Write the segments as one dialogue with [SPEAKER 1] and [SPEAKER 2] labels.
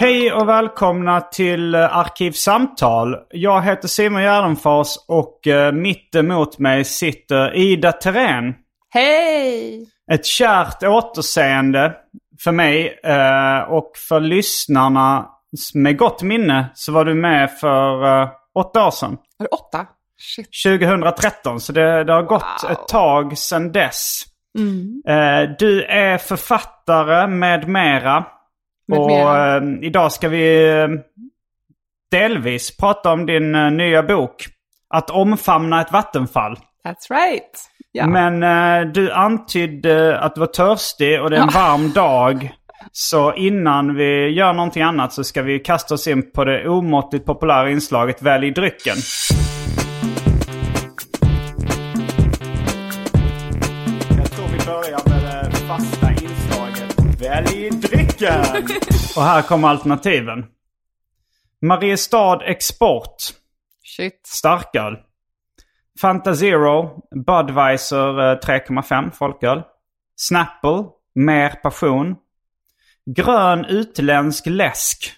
[SPEAKER 1] Hej och välkomna till eh, Arkivsamtal. Jag heter Simon Gärdenfors och eh, mitt emot mig sitter Ida Terén.
[SPEAKER 2] Hej!
[SPEAKER 1] Ett kärt återseende för mig eh, och för lyssnarna med gott minne så var du med för åtta år sedan.
[SPEAKER 2] Var det åtta? Shit.
[SPEAKER 1] 2013, så det, det har gått
[SPEAKER 2] Wow.
[SPEAKER 1] ett tag sedan dess.
[SPEAKER 2] Mm.
[SPEAKER 1] Du är författare med mera. Och eh, idag ska vi eh, delvis prata om din eh, nya bok. Att omfamna ett vattenfall.
[SPEAKER 2] That's right. Ja.
[SPEAKER 1] Men eh, du antydde att du var törstig och det är en
[SPEAKER 2] Ja.
[SPEAKER 1] varm dag. Så innan vi gör någonting annat så ska vi kasta oss in på det omåttligt populära inslaget Välj drycken. Jag tror vi börjar med det fasta Välj drycken! och här kommer alternativen. Mariestad Export.
[SPEAKER 2] Shit.
[SPEAKER 1] Starköl. Fanta Zero, Budweiser eh, 3,5 folköl. Snapple, mer passion. Grön utländsk läsk.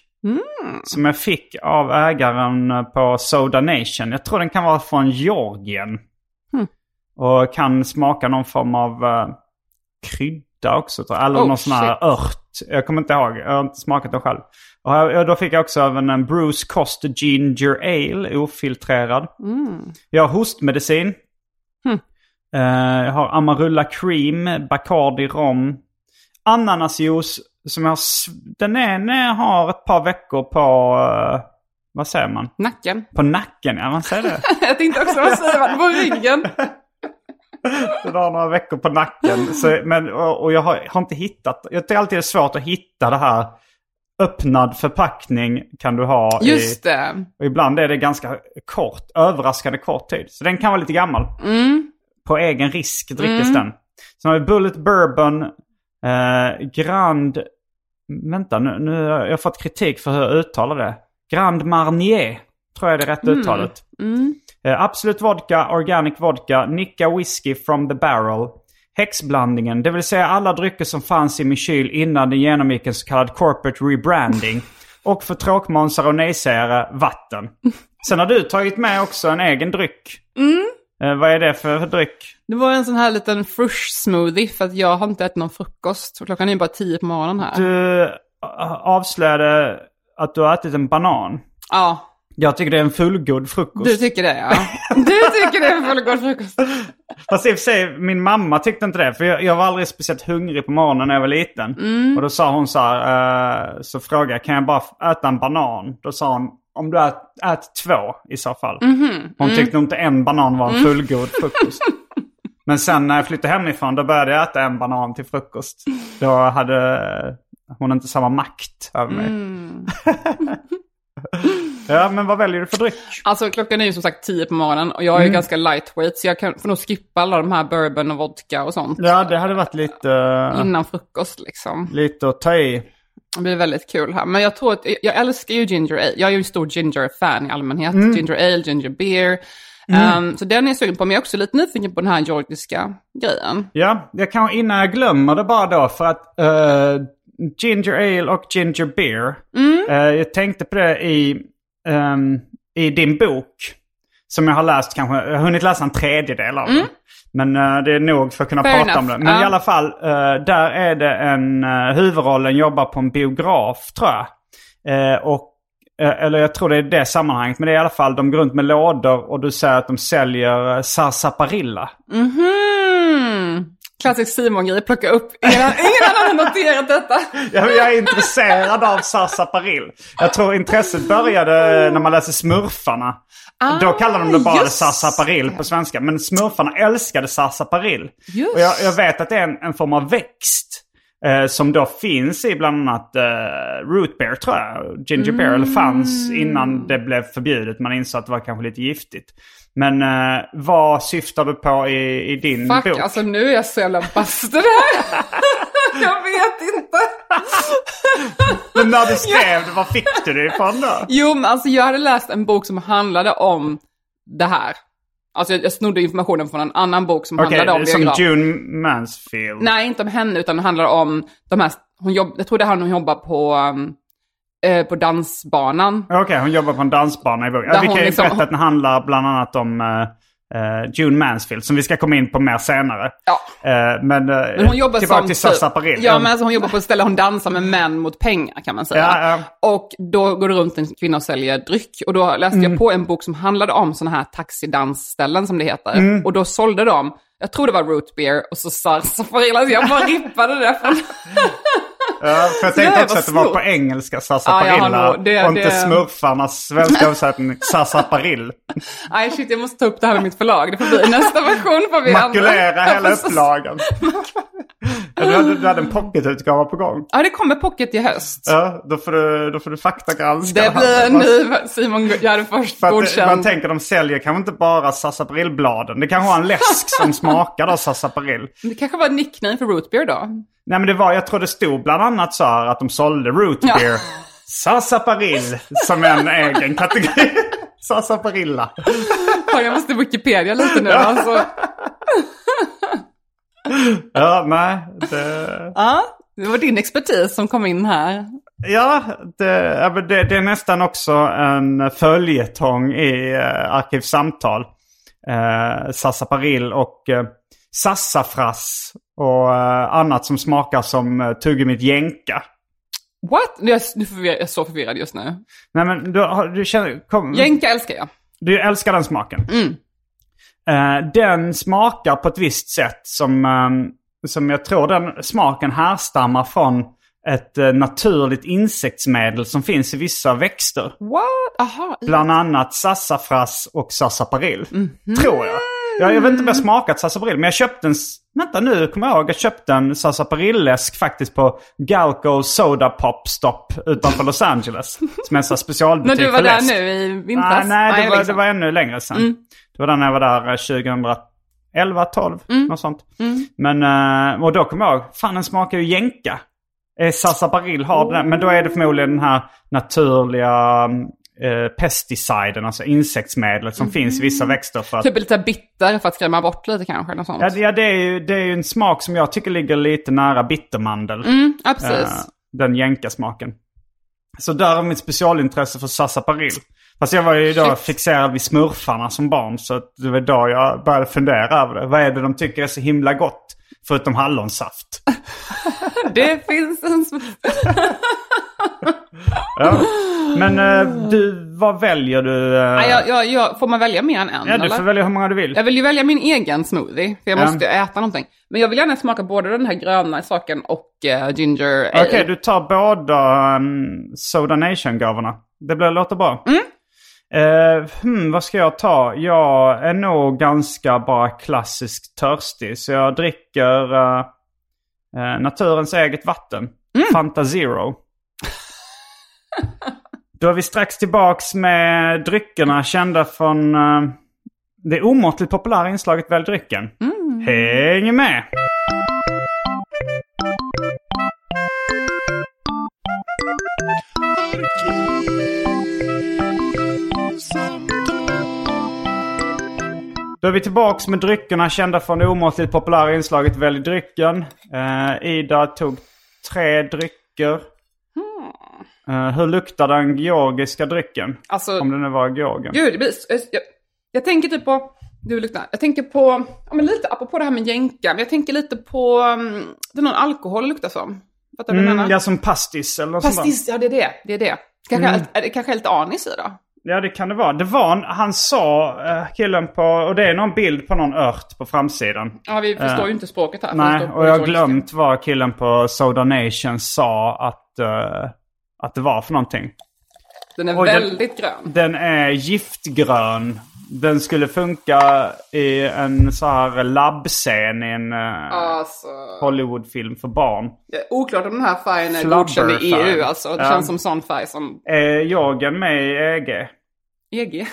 [SPEAKER 1] Som jag fick av ägaren eh, på Soda Nation. Jag tror den kan vara från Georgien. Och kan smaka någon form av uh, krydda också. tror jag. Eller
[SPEAKER 2] Oh,
[SPEAKER 1] någon sån här ört. Jag kommer inte ihåg. Jag har inte smakat det själv. Och då fick jag också även en Bruce Coster Ginger Ale, ofiltrerad. Jag har hostmedicin. Eh, jag har Amarula Cream, Bacardi Rom. Ananasjuice som jag har... Den ena har ett par veckor på... eh, vad säger man?
[SPEAKER 2] Nacken.
[SPEAKER 1] På nacken, ja man säger det.
[SPEAKER 2] jag tänkte också, vad säger man? På ryggen.
[SPEAKER 1] Den har några veckor på nacken. Så, men, och, jag har, har inte hittat... Jag tycker alltid det är svårt att hitta det här. Öppnad förpackning kan du ha
[SPEAKER 2] Just
[SPEAKER 1] i...
[SPEAKER 2] det.
[SPEAKER 1] Och ibland är det ganska kort, överraskande kort tid. Så den kan vara lite gammal. På egen risk drickas den. Sen har vi Bullet Bourbon, eh, Grand... Vänta, nu, nu har jag fått kritik för hur jag uttalar det. Grand Marnier, tror jag är det rätta uttalet. Eh, Absolut Vodka, Organic Vodka, Nicka Whisky from the Barrel. Häxblandningen, det vill säga alla drycker som fanns i min kyl innan den genomgick en så kallad corporate rebranding. Och för tråkmånsar och nejsägare, vatten. Sen har du tagit med också en egen dryck. Eh, vad är det för dryck?
[SPEAKER 2] Det var en sån här liten frush smoothie för att jag har inte ätit någon frukost. Klockan är bara tio på morgonen här.
[SPEAKER 1] Du eh, avslöjade att du har ätit en banan.
[SPEAKER 2] Ja,
[SPEAKER 1] Jag tycker det är en fullgod frukost.
[SPEAKER 2] du tycker det ja. Du tycker det är en fullgod frukost.
[SPEAKER 1] Fast i och för sig, min mamma tyckte inte det. För jag, jag var aldrig speciellt hungrig på morgonen när jag var liten.
[SPEAKER 2] Mm.
[SPEAKER 1] Och då sa hon så här, eh, så frågade jag, kan jag bara äta en banan? Då sa hon, om du ät, ät två i så fall.
[SPEAKER 2] Mhm.
[SPEAKER 1] Hon
[SPEAKER 2] Mm.
[SPEAKER 1] tyckte nog inte en banan var en fullgod frukost. Men sen när jag flyttade hemifrån då började jag äta en banan till frukost. Då hade hon inte samma makt över mig.
[SPEAKER 2] Mm.
[SPEAKER 1] ja, men vad väljer du för dryck?
[SPEAKER 2] Alltså klockan är ju som sagt tio på morgonen och jag är ju
[SPEAKER 1] Mm.
[SPEAKER 2] ganska lightweight så jag kan, får nog skippa alla de här bourbon och vodka och sånt.
[SPEAKER 1] Ja, det hade varit lite, eh,
[SPEAKER 2] Innan frukost liksom.
[SPEAKER 1] lite att ta i.
[SPEAKER 2] Det blir väldigt kul här. Men jag tror att, jag älskar ju ginger ale. Jag är ju en stor ginger-fan i allmänhet.
[SPEAKER 1] Mm.
[SPEAKER 2] Ginger ale, ginger beer. Um, så den är jag sugen på, men jag är också lite nyfiken på den här georgiska grejen.
[SPEAKER 1] Ja, jag kan innan jag glömmer det bara då för att eh, ginger ale och ginger beer.
[SPEAKER 2] Mm.
[SPEAKER 1] Eh, jag tänkte på det i, ehm, i din bok. Som jag har läst kanske, jag har hunnit läsa en tredjedel av den. Men eh, det är nog för att kunna
[SPEAKER 2] Mm. Fair
[SPEAKER 1] prata om
[SPEAKER 2] enough.
[SPEAKER 1] det. Men
[SPEAKER 2] Ja.
[SPEAKER 1] i alla fall, eh, där är det en, uh, huvudrollen jobbar på en biograf tror jag. Och, eller jag tror det är det sammanhanget. Men det är i alla fall, de går runt med lådor och du säger att de säljer uh, sarsaparilla.
[SPEAKER 2] Mhm. Klassisk Simon-grej, plocka upp. Ingen, annan- ingen annan har noterat detta.
[SPEAKER 1] Jag, jag är intresserad av sarsaparil. Jag tror intresset började när man läser Smurfarna. Då kallar de det bara
[SPEAKER 2] Ah, just
[SPEAKER 1] sarsaparil på svenska. Men Smurfarna älskade sarsaparil.
[SPEAKER 2] Just.
[SPEAKER 1] Och jag, jag vet att det är en, en form av växt. Eh, som då finns i bland annat eh, root beer tror jag. Ginger beer. Eller fanns
[SPEAKER 2] Mm.
[SPEAKER 1] innan det blev förbjudet. Man insåg att det var kanske lite giftigt. Men eh, vad syftar du på i, i din
[SPEAKER 2] Fuck,
[SPEAKER 1] bok?
[SPEAKER 2] alltså nu är jag så jävla baster här. jag vet inte.
[SPEAKER 1] Men när du skrev det, var fick du det ifrån då?
[SPEAKER 2] Jo, men alltså jag hade läst en bok som handlade om det här. Alltså jag, jag snodde informationen från en annan bok som
[SPEAKER 1] Okej,
[SPEAKER 2] handlade om
[SPEAKER 1] som
[SPEAKER 2] biograf.
[SPEAKER 1] June Mansfield.
[SPEAKER 2] Nej, inte om henne, utan det handlar om de här, hon jobb, jag tror det är hon jobbar på, um, eh, på dansbanan.
[SPEAKER 1] Okej, hon jobbar på en dansbana i. Ja,
[SPEAKER 2] Där
[SPEAKER 1] vi kan ju
[SPEAKER 2] liksom-
[SPEAKER 1] berätta att den handlar bland annat om eh, eh, June Mansfield, som vi ska komma in på mer senare.
[SPEAKER 2] Ja.
[SPEAKER 1] Eh, men, eh,
[SPEAKER 2] Men hon jobbar
[SPEAKER 1] tillbaka
[SPEAKER 2] som...
[SPEAKER 1] till sarsaparil.
[SPEAKER 2] Ja, men alltså hon jobbar på ett ställe hon dansar med män mot pengar kan man säga.
[SPEAKER 1] Ja, ja.
[SPEAKER 2] Och då går det runt en kvinna och säljer dryck. Och då läste
[SPEAKER 1] Mm.
[SPEAKER 2] jag på en bok som handlade om sådana här taxidansställen som det heter.
[SPEAKER 1] Mm.
[SPEAKER 2] Och då sålde de, jag tror det var root beer och så sarsaparil. Alltså jag bara rippade det från...
[SPEAKER 1] Ja, för jag tänkte också att det var på engelska, sarsaparilla.
[SPEAKER 2] det-
[SPEAKER 1] och inte
[SPEAKER 2] det-
[SPEAKER 1] smurfarnas svenska översättning, sarsaparil.
[SPEAKER 2] Nej shit, jag måste ta upp det här med mitt förlag. Det får bli nästa version. Får vi
[SPEAKER 1] Makulera hela upplagan. du, hade, du hade en pocketutgåva på gång.
[SPEAKER 2] Ja, det kommer pocket i höst.
[SPEAKER 1] Ja, då får du, då får du faktagranska
[SPEAKER 2] Det blir en ny, Simon gör först
[SPEAKER 1] För att,
[SPEAKER 2] godkänd.
[SPEAKER 1] man tänker de säljer kanske inte bara sarsaparilbladen. Det kanske var en läsk som smakade av sarsaparil.
[SPEAKER 2] Det kanske var ett nickname för root beer då.
[SPEAKER 1] Nej men det var, jag tror det stod bland annat så här att de sålde root
[SPEAKER 2] Ja.
[SPEAKER 1] beer. Sarsaparil som en egen kategori. Sarsaparilla.
[SPEAKER 2] Ja, jag måste Wikipedia lite nu alltså.
[SPEAKER 1] Ja, nej. Det,
[SPEAKER 2] Ja, det var din expertis som kom in här.
[SPEAKER 1] ja, det, ja, det, det är nästan också en följetong i eh, Arkivsamtal. Eh, Sarsaparil och eh, sassafras och eh, annat som smakar som eh, tuggummit jänka.
[SPEAKER 2] What? Jag är, så förvirrad just nu.
[SPEAKER 1] Nej men du, du känner... Kom,
[SPEAKER 2] Jänka älskar jag.
[SPEAKER 1] Du älskar den smaken.
[SPEAKER 2] Mm.
[SPEAKER 1] Eh, den smakar på ett visst sätt som, ehm, som jag tror den smaken härstammar från ett naturligt insektsmedel som finns i vissa växter.
[SPEAKER 2] What? Aha.
[SPEAKER 1] Bland annat sassafras och sarsaparil.
[SPEAKER 2] Mhm.
[SPEAKER 1] Tror jag. Jag. Jag vet inte om jag smakat sarsaparil, men jag köpte en... Vänta nu, kommer jag ihåg. Jag köpte en sarsaparillläsk faktiskt på Galco Soda Pop Stop utanför Los Angeles. Som är en här
[SPEAKER 2] När
[SPEAKER 1] specialbutik
[SPEAKER 2] du var där
[SPEAKER 1] läsk.
[SPEAKER 2] nu i vintras?
[SPEAKER 1] Nej, nej det, var,
[SPEAKER 2] liksom.
[SPEAKER 1] det var ännu längre sedan.
[SPEAKER 2] Mm.
[SPEAKER 1] Det var där när jag var där eh, 2011, 12,
[SPEAKER 2] Mm.
[SPEAKER 1] något sånt. Men, eh, och då kom jag ihåg, fan den smakar ju jänka. Eh, Sarsaparil har den, men då är det förmodligen den här naturliga eh, pesticiden, alltså insektsmedlet som finns i vissa växter för att...
[SPEAKER 2] Typ lite bitter för att skrämma bort lite kanske. Något sånt.
[SPEAKER 1] Ja, det- ja det, är ju, det är ju en smak som jag tycker ligger lite nära bittermandel.
[SPEAKER 2] Mm, ja, precis.
[SPEAKER 1] Eh, den jänka-smaken. Så där har mitt specialintresse för sarsaparil. Fast jag var ju då
[SPEAKER 2] Shit.
[SPEAKER 1] fixerad vid smurfarna som barn. Så att det var då jag började fundera över det. Vad är det de tycker är så himla gott? Förutom hallonsaft.
[SPEAKER 2] Det finns en...
[SPEAKER 1] Ja. Men eh, du, vad väljer du? eh?
[SPEAKER 2] Nej, jag, jag, jag, får man välja mer än en?
[SPEAKER 1] ja, du
[SPEAKER 2] eller?
[SPEAKER 1] får välja hur många du vill.
[SPEAKER 2] Jag vill ju välja min egen smoothie, för jag
[SPEAKER 1] Ja.
[SPEAKER 2] måste äta någonting. Men jag vill gärna smaka både den här gröna saken och eh, ginger.
[SPEAKER 1] Okej, du tar båda um, Soda Nation-gåvorna. Det blir, låter bra.
[SPEAKER 2] Mm.
[SPEAKER 1] Eh, hmm, vad ska jag ta? Jag är nog ganska bara klassiskt törstig. Så jag dricker eh, eh, naturens eget vatten.
[SPEAKER 2] Mm.
[SPEAKER 1] Fanta Zero. Då är vi strax tillbaks med dryckerna kända från eh, det omåttligt populära inslaget Välj drycken.
[SPEAKER 2] Mm.
[SPEAKER 1] Häng med! Då är vi tillbaks med dryckerna kända från det omåttligt populära inslaget Välj drycken. Eh, Ida tog tre dryck, drycker. Eh, hur luktar den georgiska drycken?
[SPEAKER 2] Alltså,
[SPEAKER 1] Om det nu var Georgien.
[SPEAKER 2] gud, blir, jag, jag tänker typ på, du luktar, jag tänker på, ja men lite apropå det här med jänka, men jag tänker lite på, um, det är någon alkohol det luktar som. Fattar du vad jag
[SPEAKER 1] Mm,
[SPEAKER 2] menar?
[SPEAKER 1] ja, som pastis eller något sånt där.
[SPEAKER 2] Pastis, ja det är det, det är det. Kanske,
[SPEAKER 1] Mm.
[SPEAKER 2] är det kanske lite anis i då?
[SPEAKER 1] Ja, det kan det vara. Det var, en- han sa, eh, killen på, och det är någon bild på någon ört på framsidan.
[SPEAKER 2] Ja, vi förstår
[SPEAKER 1] Eh,
[SPEAKER 2] ju inte språket här.
[SPEAKER 1] Nej, och jag har glömt vad killen på Soda Nation sa att, eh, att det var för någonting.
[SPEAKER 2] Den är
[SPEAKER 1] den-
[SPEAKER 2] väldigt grön.
[SPEAKER 1] Den är giftgrön. Den skulle funka i en så här labbscen i en eh,
[SPEAKER 2] Alltså,
[SPEAKER 1] Hollywoodfilm för barn.
[SPEAKER 2] oklart om den här färgen är godkänd i EU.
[SPEAKER 1] färg.
[SPEAKER 2] Alltså, det
[SPEAKER 1] Ja.
[SPEAKER 2] känns som sån färg som
[SPEAKER 1] Är Georgien med i EG?
[SPEAKER 2] EG.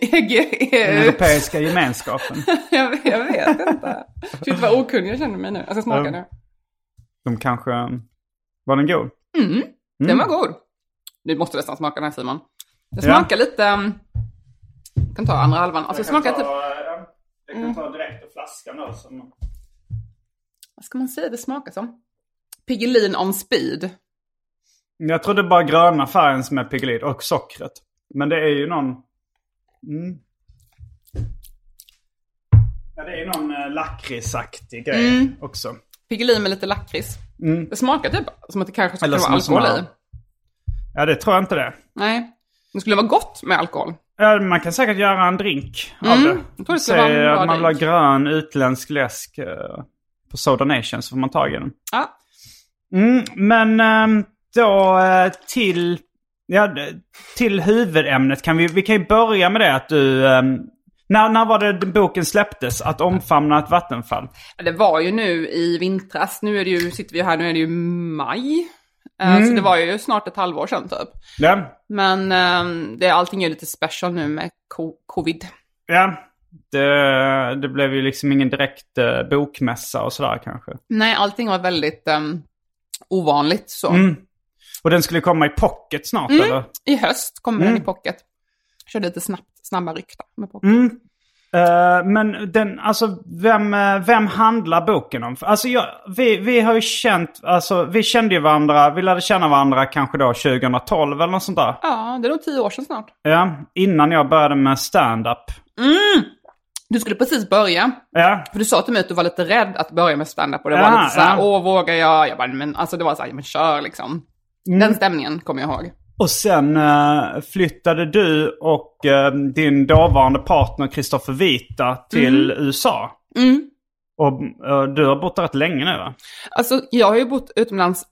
[SPEAKER 2] EG,
[SPEAKER 1] Den
[SPEAKER 2] EU.
[SPEAKER 1] Europeiska gemenskapen.
[SPEAKER 2] jag, vet- jag vet inte. Shit vad okunnig jag känner mig nu. Jag ska smaka
[SPEAKER 1] Ja.
[SPEAKER 2] nu.
[SPEAKER 1] De kanske... Var den god?
[SPEAKER 2] Den var god. Du måste nästan smaka den här Simon. Det
[SPEAKER 1] Ja.
[SPEAKER 2] smakar lite... Jag kan ta andra halvan. Alltså det smakar typ...
[SPEAKER 1] Jag kan ta direkt ur flaskan nu. Som...
[SPEAKER 2] Vad ska man säga det smakar som? Piggelin on speed.
[SPEAKER 1] Jag tror det är bara gröna färgen som är Piggelin och sockret. Men det är ju någon... Mm. Ja, det är ju någon eh, lakritsaktig grej
[SPEAKER 2] Mm.
[SPEAKER 1] också.
[SPEAKER 2] Piggelin med lite lakrits.
[SPEAKER 1] Mm.
[SPEAKER 2] Det smakar typ som att det kanske skulle vara alkohol i.
[SPEAKER 1] Ja, det tror jag inte det.
[SPEAKER 2] Nej. Det skulle vara gott med alkohol.
[SPEAKER 1] Ja, man kan säkert göra en drink av
[SPEAKER 2] Mm,
[SPEAKER 1] det.
[SPEAKER 2] jag tror det
[SPEAKER 1] Säg att man vill ha grön utländsk läsk eh, på Soda Nation så får man tag i den.
[SPEAKER 2] Ja.
[SPEAKER 1] Mm, men ehm, då eh, till, ja, till huvudämnet kan vi, vi kan ju börja med det att du... ehm, när, när var det boken släpptes? Att omfamna ett vattenfall?
[SPEAKER 2] Det var ju nu i vintras. Nu är det ju, sitter vi här, nu är det ju maj. Eh, Så det var ju snart ett halvår sedan typ.
[SPEAKER 1] Ja,
[SPEAKER 2] Men um, det, allting är lite special nu med co- covid.
[SPEAKER 1] ja. Det, det blev ju liksom ingen direkt eh, bokmässa och sådär kanske.
[SPEAKER 2] Nej, allting var väldigt um, ovanligt så.
[SPEAKER 1] Mm. Och den skulle komma i pocket snart eller?
[SPEAKER 2] I höst kommer den
[SPEAKER 1] Mm.
[SPEAKER 2] i pocket. Körde lite snabbt, snabba ryck med pocket.
[SPEAKER 1] Mm. Eh, men den, alltså vem, eh, vem handlar boken om? Alltså jag, vi, vi har ju känt, alltså vi kände ju varandra, vi lärde känna varandra kanske då 2012 eller något sånt där.
[SPEAKER 2] Ja, det är nog tio år sedan snart.
[SPEAKER 1] Ja, innan jag började med stand-up.
[SPEAKER 2] Du skulle precis börja.
[SPEAKER 1] Ja,
[SPEAKER 2] För du sa till mig att du var lite rädd att börja med stand-up och det var
[SPEAKER 1] Ja,
[SPEAKER 2] lite så här,
[SPEAKER 1] ja.
[SPEAKER 2] åh vågar jag? Jag bara, men alltså det var så här, men kör liksom.
[SPEAKER 1] Mm.
[SPEAKER 2] Den stämningen kommer jag ihåg.
[SPEAKER 1] Och sen eh, flyttade du och eh, din dåvarande partner Kristoffer Vita till USA.
[SPEAKER 2] Mm.
[SPEAKER 1] Och eh, du har bott där rätt länge nu va?
[SPEAKER 2] Alltså jag har ju bott utomlands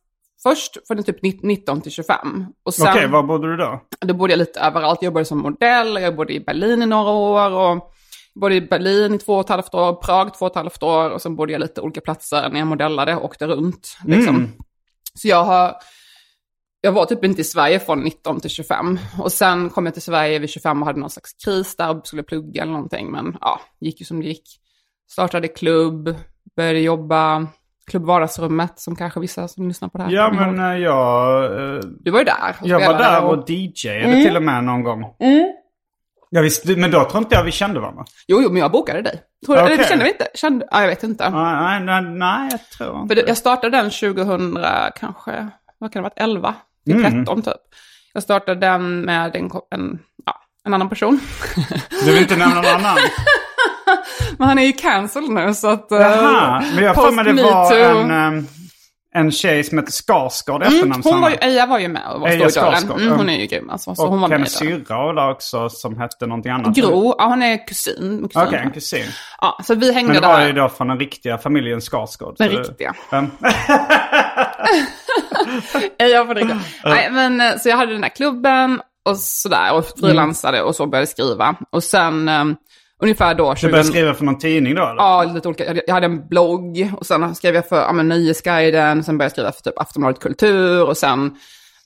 [SPEAKER 2] först från typ 19 till 25. Och sen,
[SPEAKER 1] Okej, var bodde du då?
[SPEAKER 2] då bodde jag lite överallt. Jag jobbade som modell, jag bodde i Berlin i några år och bodde i Berlin i två och ett halvt år, Prag två och ett halvt år och sen bodde jag lite olika platser när jag modellade och åkte runt. Liksom.
[SPEAKER 1] Mm.
[SPEAKER 2] Så jag har, jag var typ inte i Sverige från 19 till 25. Och sen kom jag till Sverige vid 25 och hade någon slags kris där och skulle plugga eller någonting. Men ja, gick ju som det gick. Startade klubb, började jobba, Klubb Vardagsrummet som kanske vissa som lyssnar på det här
[SPEAKER 1] Ja
[SPEAKER 2] kommer ihåg.
[SPEAKER 1] men eh, jag... eh,
[SPEAKER 2] Du var ju där
[SPEAKER 1] Jag var där
[SPEAKER 2] och-
[SPEAKER 1] och DJade till och med någon gång. Ja, visst, men då tror inte jag vi kände varandra.
[SPEAKER 2] Jo, jo, men jag bokade dig. Tror, eller,
[SPEAKER 1] Okej.
[SPEAKER 2] kände vi inte? Kände, ja, jag vet inte.
[SPEAKER 1] Nej, nej, nej, jag tror inte
[SPEAKER 2] För jag startade den 2000, kanske, vad kan det ha varit, 11
[SPEAKER 1] Mm.
[SPEAKER 2] 13 typ. Jag startade den med en, en, ja, en annan person.
[SPEAKER 1] Du vill inte nämna någon annan?
[SPEAKER 2] Men han är ju cancelled nu så att... eh,
[SPEAKER 1] Jaha, men jag för mig det var en, ehm, en tjej som heter Skarsgård
[SPEAKER 2] Mm,
[SPEAKER 1] efternamn.
[SPEAKER 2] hon var ju. Eja var ju med och var
[SPEAKER 1] Eja
[SPEAKER 2] dörren.
[SPEAKER 1] Skarsgård,
[SPEAKER 2] Mm, hon är ju grym alltså. Så
[SPEAKER 1] och
[SPEAKER 2] hon var
[SPEAKER 1] hennes
[SPEAKER 2] där.
[SPEAKER 1] syrra var där också som hette någonting annat.
[SPEAKER 2] Gro, ja hon är kusin. kusin.
[SPEAKER 1] Okej, en kusin.
[SPEAKER 2] Ja, så vi hängde
[SPEAKER 1] Men det var
[SPEAKER 2] där.
[SPEAKER 1] ju då från den riktiga familjen Skarsgård.
[SPEAKER 2] Den riktiga.
[SPEAKER 1] Ja.
[SPEAKER 2] Jag får dricka. Nej, men eh, så jag hade den där klubben och sådär och frilansade och så började skriva. Och sen um, ungefär då...
[SPEAKER 1] Du
[SPEAKER 2] 20...
[SPEAKER 1] började skriva för någon tidning då eller?
[SPEAKER 2] Ja, lite olika. Jag hade- en blogg och sen skrev jag för ja, men, Nöjesguiden. Sen började jag skriva för typ Aftonbladet Kultur och sen...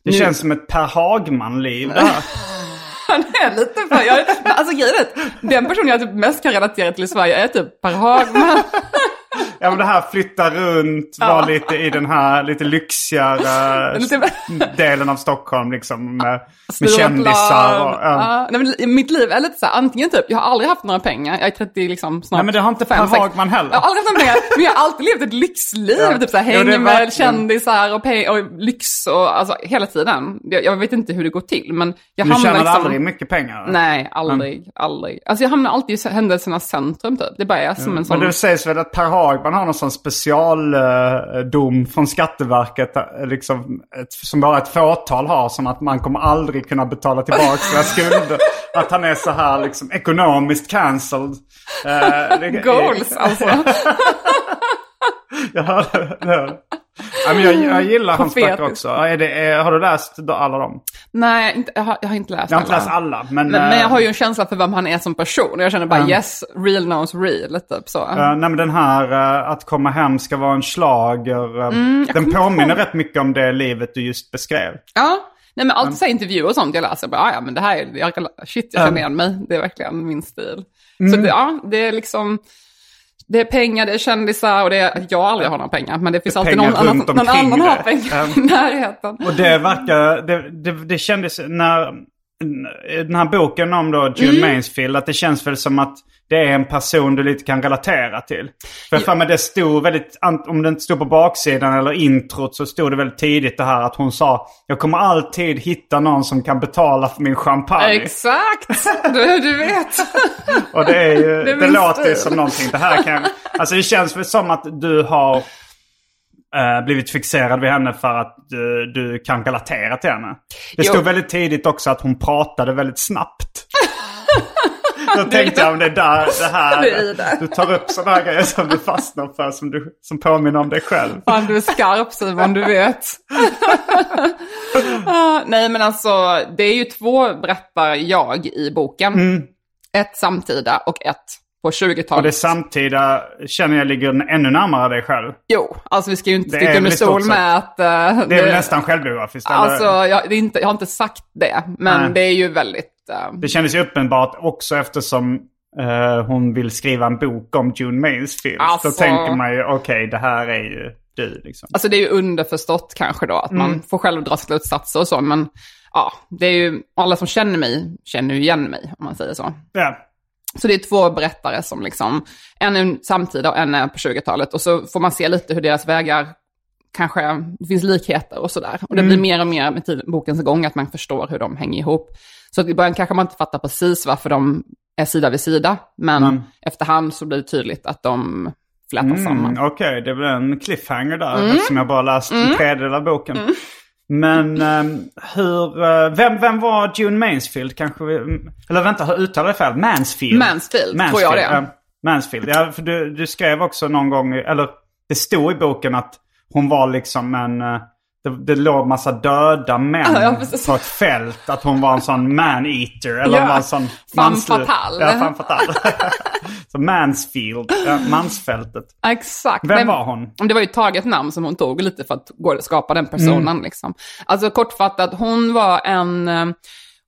[SPEAKER 1] Det
[SPEAKER 2] nu-
[SPEAKER 1] känns som ett Per Hagman-liv.
[SPEAKER 2] Han är lite för... Jag, alltså grejen är den personen jag typ mest kan relatera till i Sverige är typ Per Hagman.
[SPEAKER 1] Ja men det här flytta runt, vara lite i den här lite lyxigare
[SPEAKER 2] Lite-
[SPEAKER 1] delen av Stockholm liksom. Med, med kändisar och... ja.
[SPEAKER 2] Ja, nej, men mitt liv är lite så här, antingen typ, jag har aldrig haft några pengar, jag är 30 liksom snart
[SPEAKER 1] Nej men det har inte Per. Hagman heller.
[SPEAKER 2] Jag har aldrig haft några pengar, men jag har alltid levt ett lyxliv.
[SPEAKER 1] Ja.
[SPEAKER 2] Typ så här, hänger med
[SPEAKER 1] verkligen-
[SPEAKER 2] kändisar och, peng- och lyx och alltså hela tiden. Jag, jag vet inte hur det går till, men jag
[SPEAKER 1] Du
[SPEAKER 2] hamnar
[SPEAKER 1] tjänade
[SPEAKER 2] liksom...
[SPEAKER 1] aldrig mycket pengar?
[SPEAKER 2] Nej, aldrig, aldrig. Alltså jag hamnar alltid i händelsernas centrum typ. Det bara är som en sån...
[SPEAKER 1] Men det sägs väl att Per Hagman har någon sån specialdom från Skatteverket eh, liksom, ett, som bara ett fåtal har. Som att man kommer aldrig kunna betala tillbaka sina skulder. Att han är så här liksom ekonomiskt cancelled. Eh,
[SPEAKER 2] Goals alltså.
[SPEAKER 1] Jag hörde det. Ja, men jag, jag gillar hans böcker också. Är det, är, har du läst alla dem?
[SPEAKER 2] Nej, inte, jag, har, jag har inte läst
[SPEAKER 1] Jag har inte läst alla. Men,
[SPEAKER 2] Men, men jag
[SPEAKER 1] eh,
[SPEAKER 2] har ju en känsla för vem han är som person. Jag känner bara
[SPEAKER 1] Mm.
[SPEAKER 2] yes, real knows real. Typ så.
[SPEAKER 1] eh, nej, men den här eh, att komma hem ska vara en slager.
[SPEAKER 2] Mm,
[SPEAKER 1] den påminner rätt mycket om det livet du just beskrev.
[SPEAKER 2] Ja, nej men alltid så här intervjuer och sånt jag läser. Bara, "Ah, ja, men det här är, jag, shit jag känner igen mig. Det är verkligen min stil.
[SPEAKER 1] Mm.
[SPEAKER 2] Så det, ja, det är liksom, det är pengar, det är kändisar och det är, jag aldrig har några pengar. Men det finns alltid
[SPEAKER 1] pengar
[SPEAKER 2] någon annan, någon annan har
[SPEAKER 1] det.
[SPEAKER 2] pengar i närheten.
[SPEAKER 1] Och det verkar, det, det, det kändes när, den här boken om då June
[SPEAKER 2] Mm.
[SPEAKER 1] Mansfield, att det känns väl som att det är en person du lite kan relatera till. För för mig det stod väldigt, om det inte stod på baksidan eller introt så stod det väldigt tidigt det här att hon sa Jag kommer alltid hitta någon som kan betala för min champagne.
[SPEAKER 2] Exakt, du, du vet.
[SPEAKER 1] Och det är ju,
[SPEAKER 2] Det
[SPEAKER 1] det, låter ju som någonting. Det här kan, alltså det känns väl som att du har eh, blivit fixerad vid henne för att du, du kan relatera till henne. Det
[SPEAKER 2] Jo.
[SPEAKER 1] stod väldigt tidigt också att hon pratade väldigt snabbt. Då tänkte jag om det är där, det här,
[SPEAKER 2] det.
[SPEAKER 1] du tar upp sådana här grejer som du fastnar för som, du, som påminner om dig själv.
[SPEAKER 2] Fan, du är skarp Simon, du vet. Ah, nej, men alltså, det är ju två berättar jag i boken. Ett samtida och ett på 20-talet.
[SPEAKER 1] Och det samtida känner jag ligger ännu närmare dig själv.
[SPEAKER 2] Jo, alltså vi ska ju inte sticka under stol med att... eh,
[SPEAKER 1] Det är väl nästan självbiografiskt?
[SPEAKER 2] Alltså, jag, inte, jag har inte sagt det, men
[SPEAKER 1] Nej.
[SPEAKER 2] det är ju väldigt... eh,
[SPEAKER 1] Det kändes ju uppenbart också eftersom eh, hon vill skriva en bok om June Mansfield.
[SPEAKER 2] Alltså-
[SPEAKER 1] Då tänker man ju, okej det här är ju du liksom.
[SPEAKER 2] Alltså det är ju underförstått kanske då, att
[SPEAKER 1] Mm.
[SPEAKER 2] man får själv dra slutsatser och så, men ja, det är ju, alla som känner mig känner ju igen mig, om man säger så.
[SPEAKER 1] Ja.
[SPEAKER 2] Så det är två berättare som liksom, en är samtida och en är på 20-talet. Och så får man se lite hur deras vägar, kanske, det finns likheter och sådär. Och det
[SPEAKER 1] Mm.
[SPEAKER 2] blir mer och mer med tiden, bokens gång att man förstår hur de hänger ihop. Så i början kanske man inte fattar precis varför de är sida vid sida. Men
[SPEAKER 1] Mm.
[SPEAKER 2] efterhand så blir det tydligt att de flätar samman.
[SPEAKER 1] Mm, Okej, det blir en cliffhanger där eftersom jag bara läst en tredjedel av boken. Men ehm, hur, eh, vem, vem var June Mansfield? Kanske vi, eller vänta, hur uttalar jag fel? Mansfield?
[SPEAKER 2] Mansfield, tror jag det
[SPEAKER 1] ja. Mansfield, ja för du, du skrev också någon gång, eller det stod i boken att hon var liksom en, eh, det, det låg massa döda män
[SPEAKER 2] Ja,
[SPEAKER 1] på ett fält. Att hon var en sån man-eater. Eller
[SPEAKER 2] Ja,
[SPEAKER 1] var en sån
[SPEAKER 2] femme fatale.
[SPEAKER 1] Ja, femme fatale. Så Mansfield, ja, mansfältet.
[SPEAKER 2] Exakt.
[SPEAKER 1] Vem var hon?
[SPEAKER 2] Det var ju ett taget namn som hon tog lite för att skapa den personen.
[SPEAKER 1] Mm.
[SPEAKER 2] Liksom. Alltså kortfattat, hon var en... eh,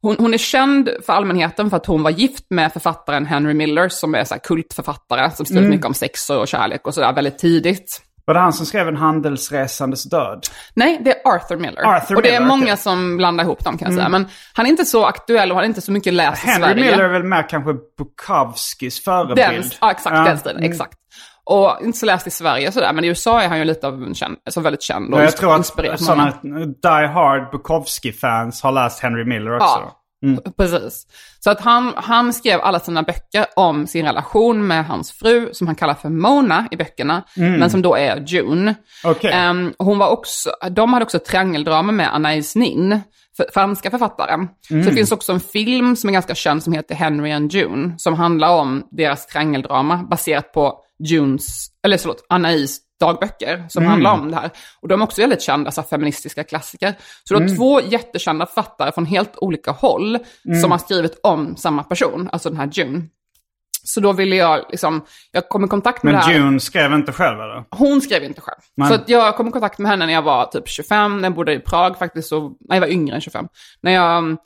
[SPEAKER 2] Hon, hon är känd för allmänheten för att hon var gift med författaren Henry Miller som är så kultförfattare som skrivit
[SPEAKER 1] Mm.
[SPEAKER 2] mycket om sex och kärlek och sådär väldigt tidigt.
[SPEAKER 1] Var det han som skrev En handelsresandes död?
[SPEAKER 2] Nej, det är Arthur Miller.
[SPEAKER 1] Arthur
[SPEAKER 2] och det är
[SPEAKER 1] Miller,
[SPEAKER 2] många
[SPEAKER 1] okej.
[SPEAKER 2] som blandar ihop dem kan jag säga. Men han är inte så aktuell och han är inte så mycket läst i
[SPEAKER 1] Henry
[SPEAKER 2] Sverige.
[SPEAKER 1] Miller är väl mer kanske Bukowskis förebild?
[SPEAKER 2] Den, ja, exakt,
[SPEAKER 1] Ja.
[SPEAKER 2] den stilen, exakt. Och inte så läst i Sverige sådär, men i USA är han ju lite av en känd, alltså väldigt känd och
[SPEAKER 1] Men jag tror att sådana Die Hard Bukowski-fans har läst Henry Miller också.
[SPEAKER 2] Ja, precis. Så att han, han skrev alla sina böcker om sin relation med hans fru, som han kallar för Mona i böckerna, men som då är June.
[SPEAKER 1] Okej.
[SPEAKER 2] Ehm, hon var också, de hade också triangeldrama med Anais Nin, för, franska författaren. Så det finns också en film som är ganska känd som heter Henry and June, som handlar om deras triangeldrama baserat på Junes, eller förlåt, Anais dagböcker som handlar om det här. Och de är också väldigt kända, så feministiska klassiker. Så du har två jättekända författare från helt olika håll som har skrivit om samma person, alltså den här June. Så då ville jag liksom, jag kom i kontakt med
[SPEAKER 1] Men
[SPEAKER 2] det här.
[SPEAKER 1] June skrev inte själv eller?
[SPEAKER 2] Hon skrev inte själv.
[SPEAKER 1] Men-
[SPEAKER 2] Så jag kom i kontakt med henne när jag var typ 25, när jag bodde i Prag faktiskt, och, nej jag var yngre än 25. När jag,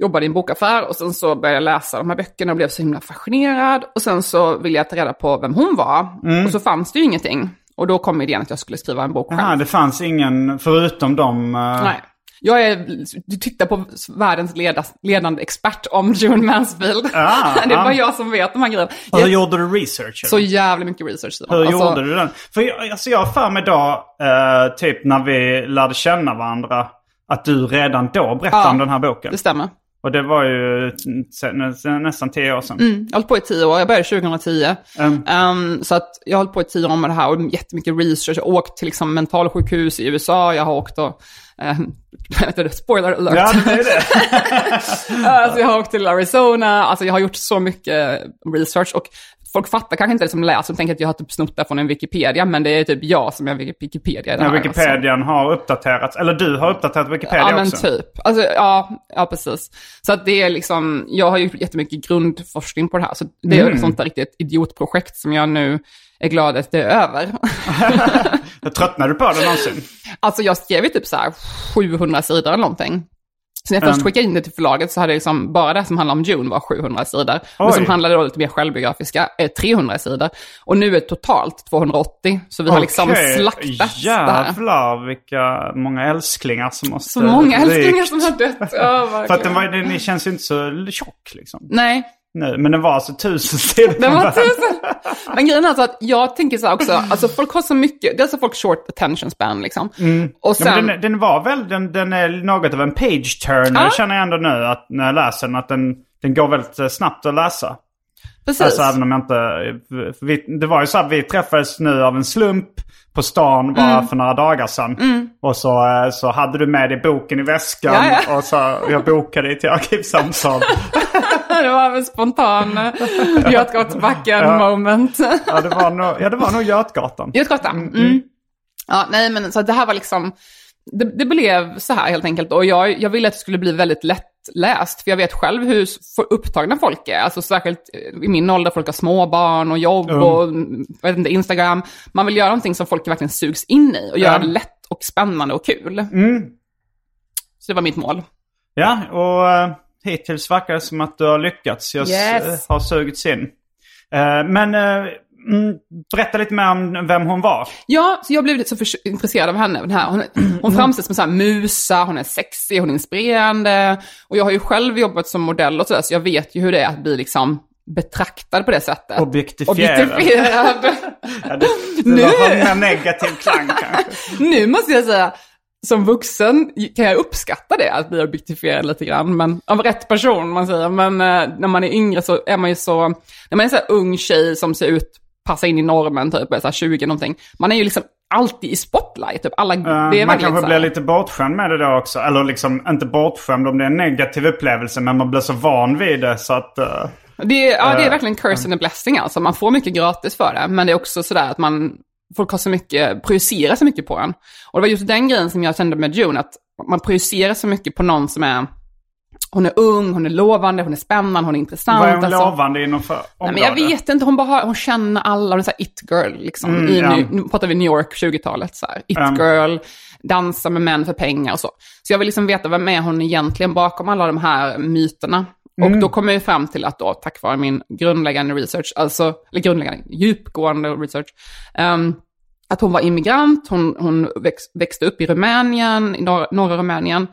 [SPEAKER 2] jobbade i en bokaffär och sen så började jag läsa de här böckerna och blev så himla fascinerad. Och sen så ville jag ta reda på vem hon var. Och så fanns det ju ingenting. Och då kom idén att jag skulle skriva en bok själv.
[SPEAKER 1] Jaha, det fanns ingen förutom dem. eh,
[SPEAKER 2] Nej. Jag är, du tittar på världens leda, ledande expert om June Mansfield.
[SPEAKER 1] Ah,
[SPEAKER 2] det är
[SPEAKER 1] ah.
[SPEAKER 2] bara jag som vet de här grejerna.
[SPEAKER 1] Hur
[SPEAKER 2] Jag,
[SPEAKER 1] gjorde du research?
[SPEAKER 2] så jävla mycket research. Simon.
[SPEAKER 1] Hur
[SPEAKER 2] Alltså,
[SPEAKER 1] gjorde du den? För jag, alltså jag har för mig då, eh, typ när vi lärde känna varandra, att du redan då berättade
[SPEAKER 2] Ja,
[SPEAKER 1] om den här boken.
[SPEAKER 2] Det stämmer.
[SPEAKER 1] Och det var ju nästan tio år sedan.
[SPEAKER 2] Mm, jag har hållit på i tio år, jag började 2010.
[SPEAKER 1] Mm.
[SPEAKER 2] Ehm, så att jag har hållit på i tio år med det här och jättemycket research. Jag har åkt till liksom, mentalsjukhus i USA, jag har åkt och... Um, spoiler alert.
[SPEAKER 1] Ja, det är det.
[SPEAKER 2] alltså, jag har åkt till Arizona, alltså jag har gjort så mycket research och folk fattar kanske inte det som läser, de tänker att jag har typ snott det från en Wikipedia, men det är typ jag som är Wikipedia här. alltså.
[SPEAKER 1] Wikipedian har uppdaterats, eller du har uppdaterat Wikipedia
[SPEAKER 2] Ja, men
[SPEAKER 1] också.
[SPEAKER 2] typ. Alltså, ja, ja, precis. Så att det är liksom, jag har gjort jättemycket grundforskning på det här. Så det är
[SPEAKER 1] Mm.
[SPEAKER 2] ett sånt där riktigt idiotprojekt som jag nu är glad att det är över.
[SPEAKER 1] Tröttnade du på det någonsin?
[SPEAKER 2] alltså jag skrev ju typ så här 700 sidor eller någonting. Så när jag först skickade in det till förlaget så hade jag liksom, bara det som handlade om June var 700 sidor.
[SPEAKER 1] Oj.
[SPEAKER 2] Det som handlade då lite mer självbiografiska är 300 sidor. Och nu är det totalt 280. Så vi har liksom
[SPEAKER 1] Okej.
[SPEAKER 2] slaktat det här.
[SPEAKER 1] Jävlar vilka många älsklingar som måste...
[SPEAKER 2] Så många älsklingar som har dött. Ja,
[SPEAKER 1] För att den, var, den känns ju inte så tjock liksom.
[SPEAKER 2] Nej,
[SPEAKER 1] Nu, men den var alltså tusen sidor.
[SPEAKER 2] Den var tusen. Men grejen är alltså att jag tänker så här också, alltså folk har så mycket, dels har folk short attention span liksom. Och
[SPEAKER 1] Mm. Ja,
[SPEAKER 2] sen,
[SPEAKER 1] men den, den var väl, den, den är något av en page turner
[SPEAKER 2] Ja.
[SPEAKER 1] känner jag ändå nu att när jag läser den. Att den, den går väldigt eh, snabbt att läsa.
[SPEAKER 2] precis.
[SPEAKER 1] Alltså även om jag inte... för Vi, det var ju så att vi träffades nu av en slump på stan bara
[SPEAKER 2] Mm.
[SPEAKER 1] för några dagar sedan. Och så, eh, så hade du med dig boken i väskan
[SPEAKER 2] Ja, ja.
[SPEAKER 1] och så jag bokade dig till arkivsamtal.
[SPEAKER 2] det var en spontan eh, Götgatsbacken moment.
[SPEAKER 1] ja, det var nog, ja, det var nog Götgatan.
[SPEAKER 2] Götgatan. Mm. Ja, nej men så det här var liksom, det, det blev så här helt enkelt. Och jag, jag ville att det skulle bli väldigt lättläst. För jag vet själv hur upptagna folk är. Alltså särskilt i min ålder, folk har småbarn och jobb och jag vet inte, Instagram. Man vill göra någonting som folk verkligen sugs in i och göra det lätt och spännande och kul. Så det var mitt mål.
[SPEAKER 1] Ja, och eh, hittills verkar det som att du har lyckats. Jag
[SPEAKER 2] Yes.
[SPEAKER 1] har sugits in. Eh, men eh, mm, berätta lite mer om vem hon var.
[SPEAKER 2] Ja, så jag blev lite så intresserad av henne. Den här. Hon, hon framställs som så här musa, hon är sexig, hon är inspirerande. Och jag har ju själv jobbat som modell och sådär, så jag vet ju hur det är att bli liksom betraktad på det sättet.
[SPEAKER 1] Objektifierad.
[SPEAKER 2] Objektifierad.
[SPEAKER 1] Ja, det, det
[SPEAKER 2] Nu!
[SPEAKER 1] var en negativ klang kanske.
[SPEAKER 2] nu måste jag säga, som vuxen kan jag uppskatta det, att bli objektifierad lite grann. Men av rätt person, man säger. Men eh, när man är yngre så är man ju så, när man är så här ung tjej som ser ut, passa in i normen, typ, är så här 20 någonting. Man är ju liksom alltid i spotlight, typ. Alla,
[SPEAKER 1] Eh,
[SPEAKER 2] det är
[SPEAKER 1] man kanske blir lite bortskämd med det då också. Eller liksom inte bortskämd om det är en negativ upplevelse. Men man blir så van vid det så att... eh,
[SPEAKER 2] Det är, ja, det är verkligen curse and a blessing alltså. Man får mycket gratis för det, men det är också sådär att man, folk har så mycket, projicerar så mycket på en. Och det var just den grejen som jag kände med June, att man projicerar så mycket på någon som är, hon är ung, hon är lovande, hon är spännande, hon är intressant.
[SPEAKER 1] vad är hon
[SPEAKER 2] alltså.
[SPEAKER 1] lovande inom för
[SPEAKER 2] Nej,
[SPEAKER 1] område?
[SPEAKER 2] men jag vet inte, hon bara har, hon känner alla, hon är så it-girl liksom.
[SPEAKER 1] Mm,
[SPEAKER 2] I,
[SPEAKER 1] ja.
[SPEAKER 2] nu, pratar vi New York 20-talet så här. It-girl, dansa med män för pengar och så. Så jag vill liksom veta vem är hon egentligen bakom alla de här myterna. Och
[SPEAKER 1] Mm.
[SPEAKER 2] då kommer jag fram till att då, tack vare min grundläggande research, alltså, eller grundläggande, djupgående research, ehm, att hon var immigrant, hon, hon väx, växte upp i Rumänien, i norra, norra Rumänien,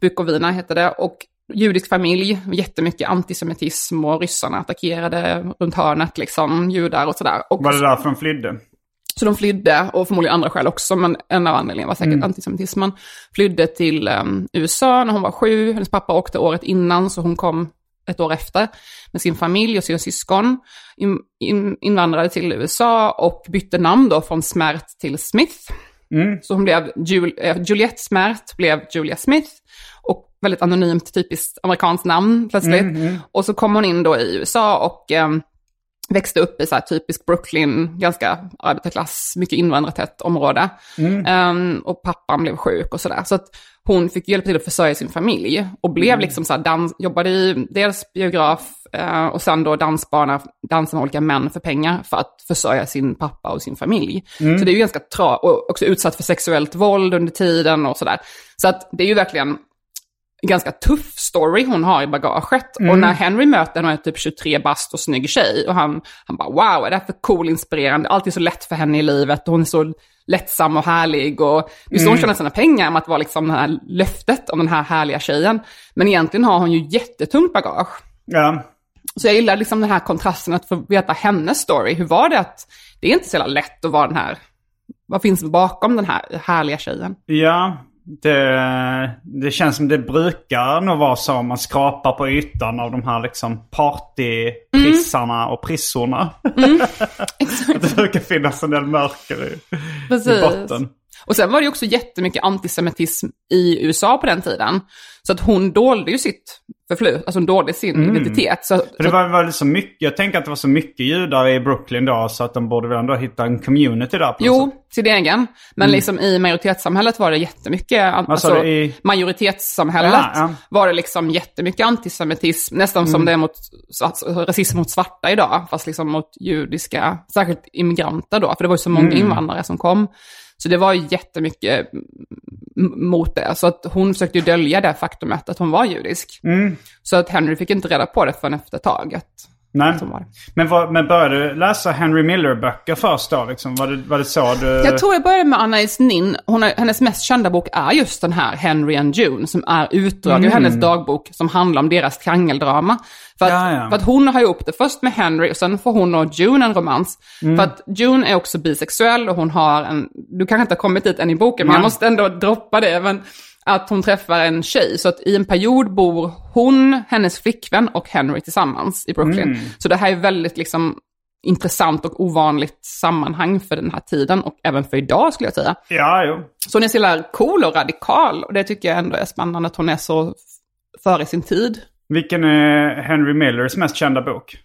[SPEAKER 2] Bukovina heter det, och judisk familj, jättemycket antisemitism och ryssarna attackerade runt hörnet, liksom, judar och sådär. Och
[SPEAKER 1] Var det därför de flydde?
[SPEAKER 2] så de flydde, och förmodligen andra skäl också, men en av anledningarna var säkert antisemitismen. Flydde till um, USA när hon var sju, hennes pappa åkte året innan, så hon kom ett år efter med sin familj och sina syskon. In, in, invandrade till USA och bytte namn då från Smärt till Smith. Så hon blev Jul, eh, Juliette Smärt, blev Julia Smith. Och väldigt anonymt, typiskt amerikanskt namn plötsligt. Och så kom hon in då i USA och ehm, växte upp i så här typisk Brooklyn, ganska arbetarklass, mycket invandrartätt område. Ehm, och pappan blev sjuk och sådär. Så att hon fick hjälpa till att försörja sin familj. Och blev liksom så här, dans, jobbade i dels biograf eh, och sen då dansbana, dansa med olika män för pengar för att försörja sin pappa och sin familj. Så det är ju ganska tra och också utsatt för sexuellt våld under tiden och sådär. Så att det är ju verkligen ganska tuff story hon har i bagaget. Och när Henry möter henne, hon är typ 23 bast och snygg tjej. Och han, han bara wow, är det här för cool, inspirerande? Allt är så lätt för henne i livet. Och hon är så lättsam och härlig. Och det är så hon tjänar sina pengar med att vara liksom det här löftet om den här härliga tjejen. Men egentligen har hon ju jättetungt bagage.
[SPEAKER 1] Ja.
[SPEAKER 2] Så jag gillar liksom den här kontrasten att få veta hennes story. Hur var det att det är inte så jävla lätt att vara den här, vad finns bakom den här härliga tjejen?
[SPEAKER 1] Ja, det, det känns som det brukar nog vara så om man skrapar på ytan av de här liksom partyprissarna och prissorna. Att det brukar finnas en del mörker i, i botten.
[SPEAKER 2] Och sen var det också jättemycket antisemitism i USA på den tiden. Så att hon dolde ju sitt förflut, alltså hon dolde sin identitet. Så,
[SPEAKER 1] För det var väl så mycket, jag tänker att det var så mycket judar i Brooklyn då så att de borde väl ändå hitta en community där på
[SPEAKER 2] Jo,
[SPEAKER 1] sätt.
[SPEAKER 2] sin egen. Men liksom i majoritetssamhället var det jättemycket, alltså
[SPEAKER 1] i-
[SPEAKER 2] majoritetssamhället
[SPEAKER 1] Ja, ja.
[SPEAKER 2] var det liksom jättemycket antisemitism, nästan som det är mot alltså, rasism mot svarta idag, fast liksom mot judiska, särskilt immigranter då, för det var ju så många invandrare som kom. Så det var ju jättemycket mot det, så att hon försökte ju dölja det faktumet att hon var judisk. Så att Henry fick inte reda på det förrän efter taget.
[SPEAKER 1] Nej.
[SPEAKER 2] Som var det.
[SPEAKER 1] Men, vad, men började du läsa Henry Miller-böcker först då? Liksom? Var, det, var det så du...
[SPEAKER 2] Jag tror jag började med Anais Nin. Hon har, hennes mest kända bok är just den här Henry and June, som är utdrag ur hennes dagbok som handlar om deras triangeldrama. För att,
[SPEAKER 1] Ja, ja.
[SPEAKER 2] för att hon har ihop det först med Henry och sen får hon och June en romans. För att June är också bisexuell och hon har en, du kanske inte har kommit dit än i boken, men jag
[SPEAKER 1] Nej.
[SPEAKER 2] måste ändå droppa det. Men att hon träffar en tjej, så att i en period bor hon, hennes flickvän och Henry tillsammans i Brooklyn. Så det här är väldigt liksom intressant och ovanligt sammanhang för den här tiden och även för idag skulle jag säga.
[SPEAKER 1] Ja, jo.
[SPEAKER 2] Så hon är så jävla cool och radikal och det tycker jag ändå är spännande att hon är så före sin tid.
[SPEAKER 1] Vilken är Henry Millers mest kända bok?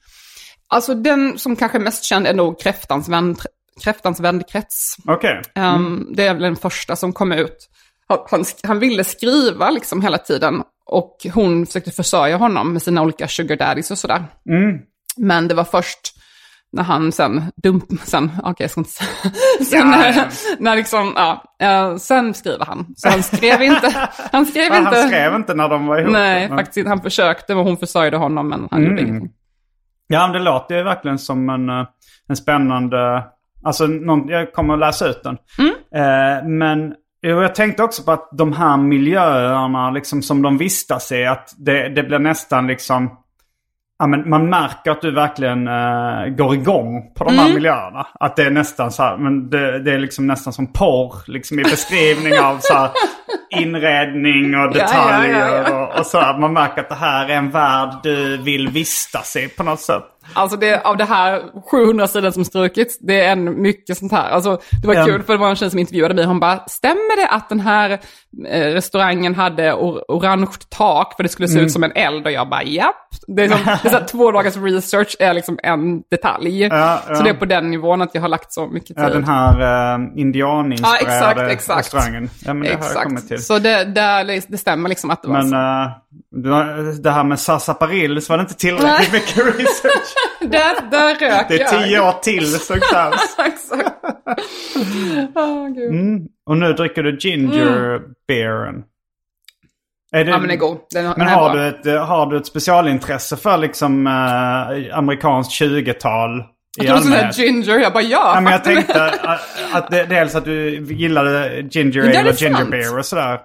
[SPEAKER 2] Alltså den som kanske är mest känd är nog Kräftans, vän, kräftans vänkrets.
[SPEAKER 1] Okej.
[SPEAKER 2] Um, Det är väl den första som kom ut. Han, han, ville skriva liksom hela tiden och hon försökte försörja honom med sina olika sugar daddies och sådär. Men det var först när han sen dump, sen, okej jag ska inte säga, sen,
[SPEAKER 1] Ja, ja.
[SPEAKER 2] när liksom, ja, sen skriver han. Så han skrev inte, han skrev inte.
[SPEAKER 1] han skrev inte när de var ihop.
[SPEAKER 2] Nej,
[SPEAKER 1] Men-
[SPEAKER 2] faktiskt inte. Han försökte, men hon försörjde honom, men han
[SPEAKER 1] Mm.
[SPEAKER 2] gjorde ingenting.
[SPEAKER 1] Ja, men det låter ju verkligen som en, eh, en spännande... Alltså, någon, jag kommer att läsa ut den. Eh, men jag tänkte också på att de här miljöerna liksom, som de vistas i, att det, det blir nästan liksom... Ja, men man märker att du verkligen eh, går igång på de här miljöerna. Att det är nästan så här, men det, det är liksom nästan som porr liksom i beskrivning av så här inredning och
[SPEAKER 2] Ja, ja,
[SPEAKER 1] detaljer
[SPEAKER 2] ja, ja.
[SPEAKER 1] Och, och så. Här. Man märker att det här är en värld du vill vistas i på något sätt.
[SPEAKER 2] Alltså det, av det här 700 sidan som strukits, det är en mycket sånt här. Alltså det var
[SPEAKER 1] Ja.
[SPEAKER 2] kul för det var en tjej som intervjuade mig, hon bara, stämmer det att den här eh, restaurangen hade or orange tak för det skulle se
[SPEAKER 1] Mm.
[SPEAKER 2] ut som en eld? Och jag bara, japp. Det är, som, det är så här, två dagars research är liksom en detalj.
[SPEAKER 1] Ja, ja.
[SPEAKER 2] Så det är på den nivån att jag har lagt så mycket tid.
[SPEAKER 1] Ja, den här uh,
[SPEAKER 2] Ja,
[SPEAKER 1] indianinspirerade
[SPEAKER 2] exakt, exakt.
[SPEAKER 1] restaurangen. Ja, men det har jag kommit
[SPEAKER 2] Exakt.
[SPEAKER 1] till.
[SPEAKER 2] Så det, det, det stämmer liksom att det var
[SPEAKER 1] Men
[SPEAKER 2] så.
[SPEAKER 1] eh, du har- det här med Sasa Paril så var det inte tillräckligt mycket research.
[SPEAKER 2] Där, där rök
[SPEAKER 1] Det är
[SPEAKER 2] jag.
[SPEAKER 1] tio år till som krävs.
[SPEAKER 2] Exakt. Gud.
[SPEAKER 1] Mm. Och nu dricker du ginger beeren. Är det,
[SPEAKER 2] Ja men den är god. Den,
[SPEAKER 1] Men
[SPEAKER 2] den är
[SPEAKER 1] har
[SPEAKER 2] bra.
[SPEAKER 1] du, ett, eh, har du ett specialintresse för liksom eh, amerikanskt 20-tal i
[SPEAKER 2] Jag trodde du skulle
[SPEAKER 1] allmänhet?
[SPEAKER 2] säga ginger, jag bara ja.
[SPEAKER 1] Ja, men jag tänkte att, att det, dels att du gillade ginger
[SPEAKER 2] det
[SPEAKER 1] ale och ginger
[SPEAKER 2] sant.
[SPEAKER 1] beer och sådär.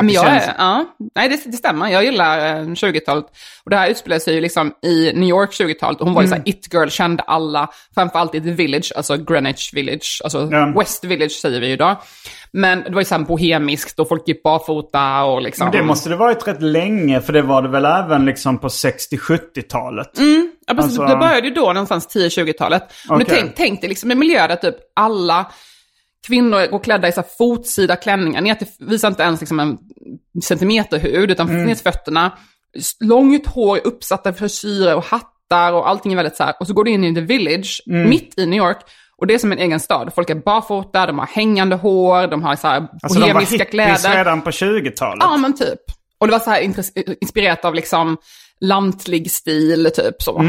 [SPEAKER 2] Ja, men jag
[SPEAKER 1] känns-
[SPEAKER 2] ja, nej det, det stämmer. Jag gillar eh, 20-talet. Och det här utspelar sig ju liksom i New York 20-talet. Och hon var ju
[SPEAKER 1] Mm.
[SPEAKER 2] såhär it-girl, kände alla, framförallt i The Village, alltså Greenwich Village, alltså
[SPEAKER 1] Ja.
[SPEAKER 2] West Village säger vi ju idag. Men det var ju såhär bohemiskt och folk gick barfota och liksom.
[SPEAKER 1] Men det måste det varit rätt länge, för det var det väl även liksom på 60-70-talet?
[SPEAKER 2] Ja, precis.
[SPEAKER 1] Alltså-
[SPEAKER 2] Det började ju då någonstans 10-20-talet. Och nu
[SPEAKER 1] Okej.
[SPEAKER 2] tänk, tänk dig liksom en miljö där typ alla kvinnor går klädda i så fotsida klänningar. Ner till, visar inte ens liksom en centimeter hud, utan ner till fötterna. Långt hår, uppsatta frisyrer och hattar och allting är väldigt så här. Och så går du in i The Village, mitt i New York. Och det är som en egen stad. Folk är barfota, de har hängande hår, de har så här
[SPEAKER 1] Alltså de var
[SPEAKER 2] bohemiska
[SPEAKER 1] hippies
[SPEAKER 2] kläder.
[SPEAKER 1] redan på 20-talet?
[SPEAKER 2] Ja, men typ. Och det var så här inspirerat av liksom lantlig stil, typ så.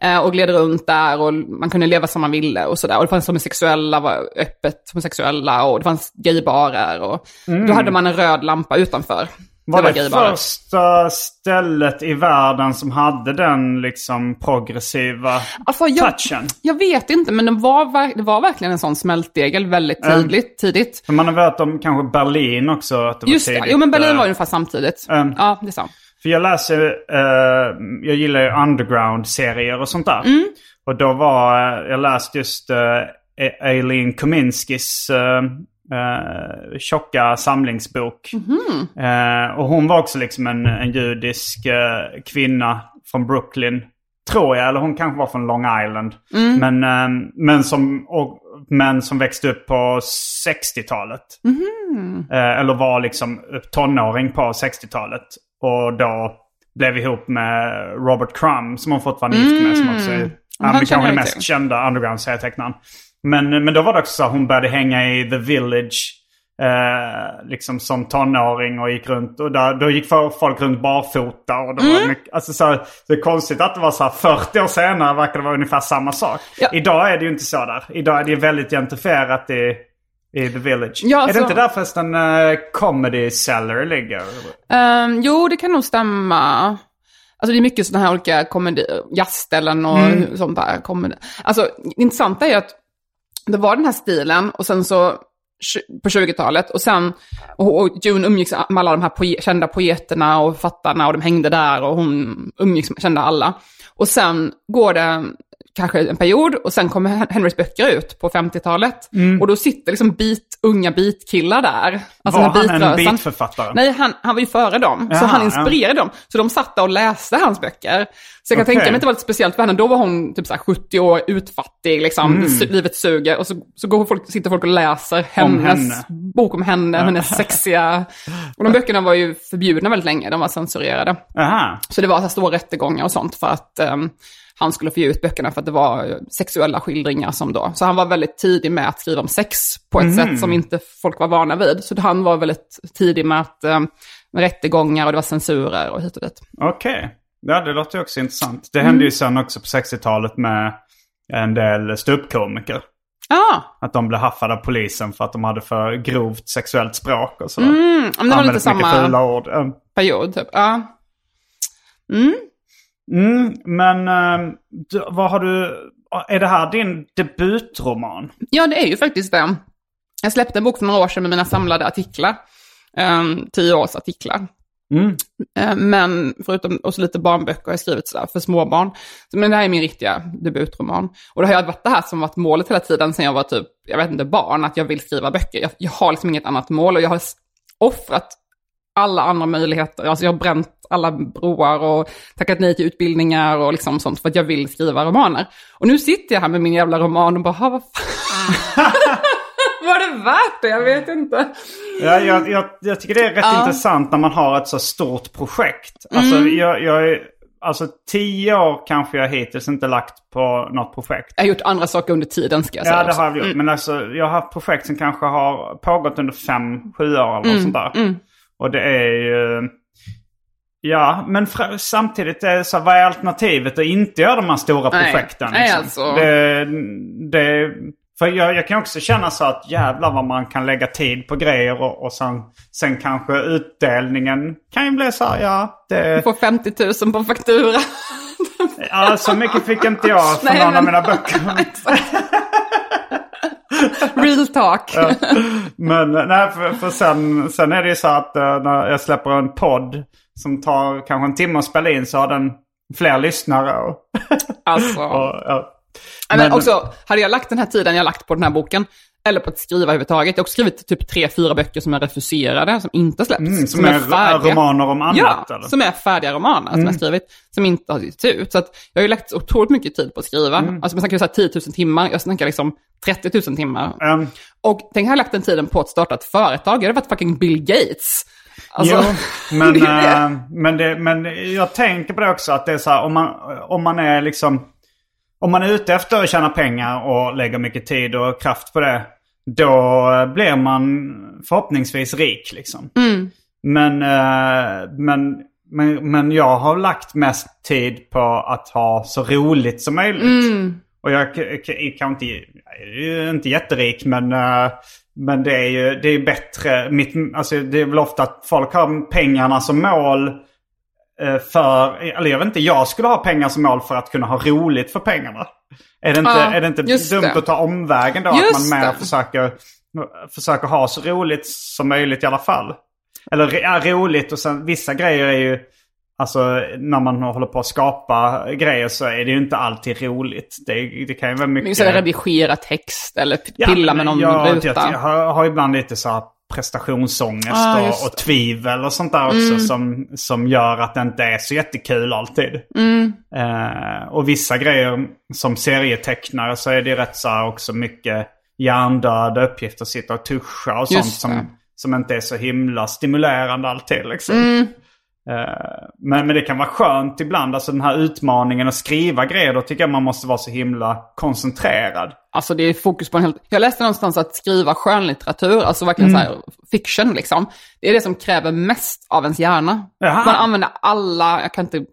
[SPEAKER 2] Eh, och gled runt där och man kunde leva som man ville och sådär. Och det fanns homosexuella, var öppet homosexuella och det fanns gaybarer och då hade man en röd lampa utanför.
[SPEAKER 1] Var
[SPEAKER 2] var
[SPEAKER 1] det,
[SPEAKER 2] gay bara.
[SPEAKER 1] första stället i världen som hade den liksom progressiva
[SPEAKER 2] Alltså, jag,
[SPEAKER 1] touchen?
[SPEAKER 2] jag vet inte, men det var, det var verkligen en sån smältdegel väldigt tidigt. tidigt.
[SPEAKER 1] För man har hört om kanske Berlin också. Att det
[SPEAKER 2] Just
[SPEAKER 1] var
[SPEAKER 2] det,
[SPEAKER 1] tidigt.
[SPEAKER 2] jo men Berlin
[SPEAKER 1] eh,
[SPEAKER 2] var ungefär samtidigt.
[SPEAKER 1] Mm.
[SPEAKER 2] Ja, det är sant.
[SPEAKER 1] För jag läser, eh, jag gillar ju underground-serier och sånt där.
[SPEAKER 2] Mm.
[SPEAKER 1] Och då var, eh, jag läste just uh, Eileen Kominskis uh, uh, tjocka samlingsbok.
[SPEAKER 2] Mhm.
[SPEAKER 1] Eh, och hon var också liksom en, en judisk eh, kvinna från Brooklyn. Tror jag, eller hon kanske var från Long Island.
[SPEAKER 2] Mm.
[SPEAKER 1] Men, eh, men, som, och, men som växte upp på 60-talet.
[SPEAKER 2] Mhm.
[SPEAKER 1] Eh, eller var liksom tonåring på 60-talet. Och då blev ihop med Robert Crumb som hon fortfarande är gift med. Som också är
[SPEAKER 2] Mm. Han
[SPEAKER 1] kanske den mest kända underground-serietecknaren. Men, men då var det också så att hon började hänga i The Village. Eh, liksom som tonåring och gick runt. Och där, då gick folk runt barfota. Och det,
[SPEAKER 2] Mm.
[SPEAKER 1] var mycket, alltså så, det är konstigt att det var så här 40 år senare verkar det vara ungefär samma sak.
[SPEAKER 2] Ja.
[SPEAKER 1] Idag är det ju inte så där. Idag är det ju väldigt gentrifierat i, i The Village.
[SPEAKER 2] Ja,
[SPEAKER 1] är
[SPEAKER 2] alltså-
[SPEAKER 1] det inte där förresten uh, Comedy Cellar ligger?
[SPEAKER 2] Ehm, jo, det kan nog stämma. Alltså det är mycket sådana här olika komedi, jazzställen och
[SPEAKER 1] Mm.
[SPEAKER 2] sånt där. Komedi. Alltså det intressanta är ju att det var den här stilen och sen så på 20-talet och sen, och, och June umgicks med alla de här poe- kända poeterna och författarna och de hängde där och hon umgicks med, kände alla. Och sen går det kanske en period och sen kommer Hen- Henrys böcker ut på 50-talet. Och då sitter liksom beat, unga beatkillar där. Alltså
[SPEAKER 1] Mm. var han en beatförfattare?
[SPEAKER 2] Nej, han, han var ju före dem. så
[SPEAKER 1] Jaha,
[SPEAKER 2] han inspirerade dem. Så de satt och läste hans böcker. Så jag kan
[SPEAKER 1] Okej.
[SPEAKER 2] tänka mig att det var lite speciellt för henne. Då var hon typ så här 70 år, utfattig, liksom.
[SPEAKER 1] Mm.
[SPEAKER 2] Livet suger. Och så, så går folk, sitter folk och läser hennes
[SPEAKER 1] henne.
[SPEAKER 2] bok om henne, hennes sexiga... Och de böckerna var ju förbjudna väldigt länge, de var censurerade.
[SPEAKER 1] Aha.
[SPEAKER 2] Så det var så här stora rättegångar och sånt för att ehm, han skulle få ge ut böckerna för att det var eh, sexuella skildringar som då. Så han var väldigt tidig med att skriva om sex på ett sätt som inte folk var vana vid. Så han var väldigt tidig med att um, med rättegångar och det var censurer och hit och dit.
[SPEAKER 1] Okej. Ja, det låter ju också intressant. Det hände ju sen också på 60-talet med en del ståuppkomiker.
[SPEAKER 2] Ja,
[SPEAKER 1] Att de blev haffade av polisen för att de hade för grovt sexuellt språk och sådär.
[SPEAKER 2] mm, men det var lite samma
[SPEAKER 1] fula ord. Mm.
[SPEAKER 2] period typ. Ja. Mm.
[SPEAKER 1] Mm, men eh, vad har du... Är det här din debutroman?
[SPEAKER 2] ja, det är ju faktiskt det. Jag släppte en bok för några år sedan med mina samlade artiklar. Um, tio års artiklar.
[SPEAKER 1] Mm.
[SPEAKER 2] Eh, Men förutom, och så lite barnböcker har jag skrivit sådär för småbarn. Men det här är min riktiga debutroman. Och det har ju varit det här som varit målet hela tiden sen jag var typ, jag vet inte, barn, att jag vill skriva böcker. Jag, jag har liksom inget annat mål och jag har offrat alla andra möjligheter. Alltså jag har bränt alla broar och tackat nej till utbildningar och liksom sånt för att jag vill skriva romaner. Och nu sitter jag här med min jävla roman och bara, "Ha, vad fan. Var det värt det? Jag vet inte.
[SPEAKER 1] Ja, jag, jag, jag tycker det är rätt
[SPEAKER 2] Ja.
[SPEAKER 1] intressant när man har ett så stort projekt. Alltså,
[SPEAKER 2] Mm.
[SPEAKER 1] jag, jag alltså tio år kanske jag hittills inte lagt på något projekt.
[SPEAKER 2] Jag har gjort andra saker under tiden ska jag säga
[SPEAKER 1] Ja, det
[SPEAKER 2] också.
[SPEAKER 1] har jag gjort. Men alltså, jag har haft projekt som kanske har pågått under fem, sju år eller något sånt där. Och det är ju... Ja, men samtidigt är så vad är alternativet att inte göra de här stora
[SPEAKER 2] Nej.
[SPEAKER 1] projekten?
[SPEAKER 2] Nej,
[SPEAKER 1] liksom?
[SPEAKER 2] alltså.
[SPEAKER 1] Det, det, för jag, jag kan också känna så att jävlar vad man kan lägga tid på grejer och, och sen, sen kanske utdelningen kan ju bli så här, ja, det...
[SPEAKER 2] Få 50 000 på faktura.
[SPEAKER 1] Ja, så mycket fick inte jag
[SPEAKER 2] Nej,
[SPEAKER 1] någon av
[SPEAKER 2] men-
[SPEAKER 1] mina böcker.
[SPEAKER 2] Real talk.
[SPEAKER 1] Men nej, för, för sen, sen är det ju så att eh, när jag släpper en podd som tar kanske en timme att spela in så har den fler lyssnare. Och,
[SPEAKER 2] Alltså.
[SPEAKER 1] och, ja.
[SPEAKER 2] men,
[SPEAKER 1] men-
[SPEAKER 2] också, hade jag lagt den här tiden jag lagt på den här boken, eller på att skriva överhuvudtaget. Jag har också skrivit typ tre, fyra böcker som är refuserade, som inte släppts.
[SPEAKER 1] Mm, som, är, romaner om annat
[SPEAKER 2] Ja,
[SPEAKER 1] eller? Mm.
[SPEAKER 2] som är färdiga romaner som jag har skrivit, som inte har getts ut. Så att jag har ju lagt otroligt mycket tid på att skriva.
[SPEAKER 1] Mm.
[SPEAKER 2] Alltså man snackar ju så här 10 000 timmar, jag snackar liksom 30 000 timmar.
[SPEAKER 1] Mm.
[SPEAKER 2] Och tänk, har jag lagt den tiden på att starta ett företag, jag hade varit fucking Bill Gates. Alltså,
[SPEAKER 1] jo, men,
[SPEAKER 2] det är
[SPEAKER 1] eh, men, det, men jag tänker på det också att det är så här om man, om man är liksom... Om man är ute efter att tjäna pengar och lägger mycket tid och kraft på det. Då blir man förhoppningsvis rik liksom. Men, eh, men, men, men jag har lagt mest tid på att ha så roligt som möjligt. Och jag, jag, jag kan inte, är inte jätterik men, eh, Men det är ju det är bättre. Mitt, alltså det är väl ofta att folk har pengarna som mål. eh, För, eller jag vet inte, jag skulle ha pengar som mål för att kunna ha roligt för pengarna. Är det inte,
[SPEAKER 2] Ja,
[SPEAKER 1] är det inte dumt
[SPEAKER 2] det.
[SPEAKER 1] att ta omvägen då?
[SPEAKER 2] Just
[SPEAKER 1] att man mer
[SPEAKER 2] det.
[SPEAKER 1] försöker, försöker ha så roligt som möjligt i alla fall. Eller ja, roligt och sen vissa grejer är ju... Alltså när man håller på att skapa grejer så är det ju inte alltid roligt. Det, det kan ju vara
[SPEAKER 2] Men
[SPEAKER 1] mycket...
[SPEAKER 2] så här, redigera text eller
[SPEAKER 1] Ja,
[SPEAKER 2] pilla
[SPEAKER 1] men
[SPEAKER 2] med någon
[SPEAKER 1] jag,
[SPEAKER 2] ruta.
[SPEAKER 1] Jag, jag har, har ibland lite så här prestationsångest
[SPEAKER 2] Ah,
[SPEAKER 1] och, och tvivel och sånt där också som, som gör att det inte är så jättekul alltid.
[SPEAKER 2] Mm.
[SPEAKER 1] Eh, och vissa grejer som serietecknare så är det rätt så här också mycket hjärndöda uppgifter. Sitta och tuscha och sånt som, som inte är så himla stimulerande alltid. Liksom.
[SPEAKER 2] Mm.
[SPEAKER 1] Eh, men, men det kan vara skönt ibland. Alltså den här utmaningen att skriva grejer. Då tycker jag man måste vara så himla koncentrerad.
[SPEAKER 2] Alltså det är fokus på en helt... Jag läste någonstans att skriva skönlitteratur, alltså verkligen
[SPEAKER 1] Mm.
[SPEAKER 2] så här fiction liksom. Det är det som kräver mest av ens hjärna.
[SPEAKER 1] Jaha.
[SPEAKER 2] Man använder alla, jag kan inte,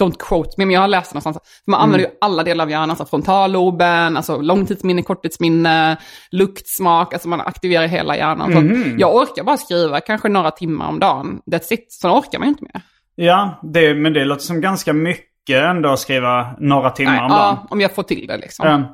[SPEAKER 2] don't quote me, men jag har läst det någonstans. Man använder
[SPEAKER 1] Mm.
[SPEAKER 2] ju alla delar av hjärnan, alltså frontalloben, alltså långtidsminne, korttidsminne, luktsmak, alltså man aktiverar hela hjärnan. Så
[SPEAKER 1] Mhm.
[SPEAKER 2] Jag orkar bara skriva kanske några timmar om dagen, that's it. Sen orkar man ju inte mer.
[SPEAKER 1] Ja, det, men det låter som ganska mycket ändå att skriva några timmar
[SPEAKER 2] Nej,
[SPEAKER 1] om dagen.
[SPEAKER 2] ja, om jag får till det liksom.
[SPEAKER 1] Um,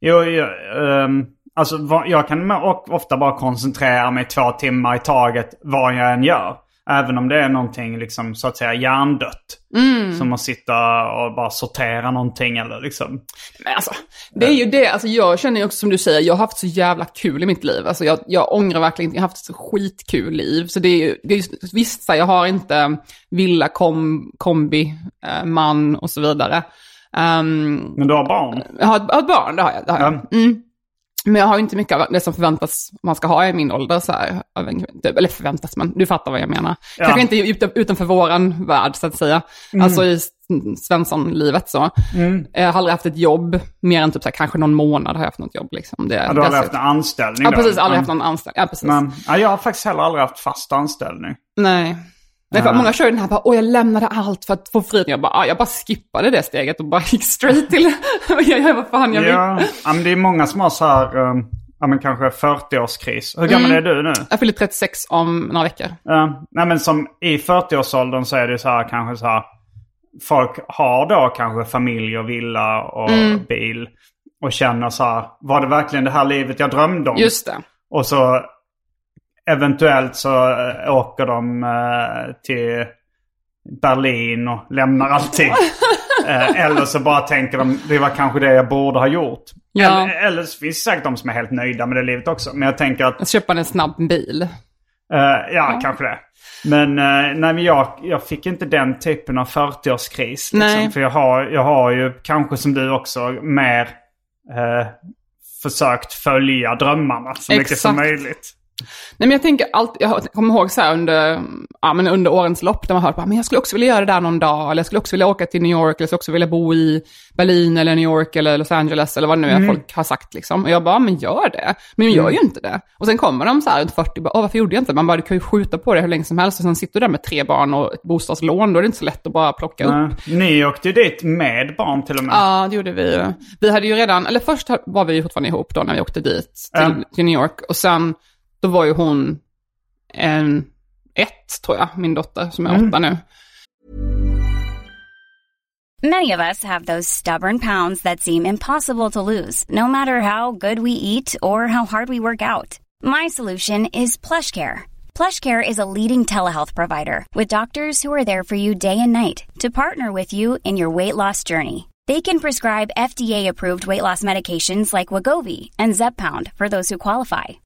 [SPEAKER 1] jo, jo, ehm, alltså jag kan ofta bara koncentrera mig två timmar i taget vad jag än gör. Även om det är någonting liksom så att säga hjärndött.
[SPEAKER 2] Mm.
[SPEAKER 1] Som att sitta och bara sortera någonting eller liksom.
[SPEAKER 2] Men alltså, det är ju det, alltså jag känner ju också som du säger, jag har haft så jävla kul i mitt liv. Alltså jag, jag ångrar verkligen inte, jag har haft så skitkul liv. Så det är ju, det är, ju- visst, så här, jag har inte villa, kom, kombi, eh, man och så vidare. Ehm,
[SPEAKER 1] Men du har barn.
[SPEAKER 2] jag har jag har ett barn, det har jag. Det har jag.
[SPEAKER 1] Ja.
[SPEAKER 2] Mm. Men jag har ju inte mycket av det som förväntas man ska ha i min ålder. Så här, typ, eller förväntas, men du fattar vad jag menar.
[SPEAKER 1] Ja.
[SPEAKER 2] Kanske inte utan, utanför våran värld, så att säga. Alltså i Svensson-livet så. Jag har aldrig haft ett jobb, mer än typ så här, kanske någon månad har jag haft något jobb. Liksom. Det,
[SPEAKER 1] Ja, du har aldrig haft en anställning
[SPEAKER 2] Ja,
[SPEAKER 1] då?
[SPEAKER 2] precis. Aldrig
[SPEAKER 1] Ja.
[SPEAKER 2] haft någon anställning. Ja, precis.
[SPEAKER 1] Men, ja, jag har faktiskt heller aldrig haft fast anställning.
[SPEAKER 2] Nej. Nej, för många kör den här bara, åh jag lämnade allt för att få frid. Jag bara, ah, jag bara skippade det steget och bara gick straight till, jag gör vad fan jag vill.
[SPEAKER 1] Ja, ja, men det är många som har så här, um, ja men kanske 40-årskris. Hur gammal
[SPEAKER 2] Mm.
[SPEAKER 1] är du nu?
[SPEAKER 2] Jag fyller 36 om några veckor.
[SPEAKER 1] Ja, nej men som i 40-årsåldern så är det så här kanske så här. Folk har då kanske familj och villa och
[SPEAKER 2] Mm.
[SPEAKER 1] bil. Och känner så här, var det verkligen det här livet jag drömde om?
[SPEAKER 2] Just det.
[SPEAKER 1] Och så eventuellt så äh, åker de äh, till Berlin och lämnar allting. Eh, eller så bara tänker de, det var kanske det jag borde ha gjort.
[SPEAKER 2] Ja.
[SPEAKER 1] Eller, eller så finns det säkert de som är helt nöjda med det livet också. Men jag tänker att
[SPEAKER 2] köpa en snabb bil.
[SPEAKER 1] Eh, ja, kanske det. Men, uh, nej, men jag, jag fick inte den typen av 40-årskris. Liksom. För jag har, jag har ju, kanske som du också, mer eh, försökt följa drömmarna så mycket som
[SPEAKER 2] Exakt.
[SPEAKER 1] möjligt.
[SPEAKER 2] Nej men jag tänker alltid, jag kommer ihåg så här under, ja, men under årens lopp där man hört men jag skulle också vilja göra det där någon dag, eller jag skulle också vilja åka till New York, eller jag skulle också vilja bo i Berlin eller New York eller Los Angeles eller vad det nu är folk har sagt liksom. Och jag bara, men gör det. Men jag gör ju inte det. Och sen kommer de så här runt 40, bara, Åh, varför gjorde jag inte? Man bara, du kan ju skjuta på det hur länge som helst och sen sitter du där med tre barn och ett bostadslån, då är det inte så lätt att bara plocka upp.
[SPEAKER 1] Uh, ni åkte ju dit med barn till och med.
[SPEAKER 2] Ja, det gjorde vi ju. Vi hade ju redan, eller först var vi ju fortfarande ihop då när vi åkte dit till,
[SPEAKER 1] Ja.
[SPEAKER 2] till New York. Och sen, då var ju hon en, ett tror jag, min dotter som är åtta nu.
[SPEAKER 3] Many of us have those stubborn pounds that seem impossible to lose, no matter how good we eat or how hard we work out. My solution is PlushCare. PlushCare is a leading telehealth provider with doctors who are there for you day and night to partner with you in your weight loss journey. They can prescribe FDA-approved weight loss medications like Wagovi and Zepbound for those who qualify.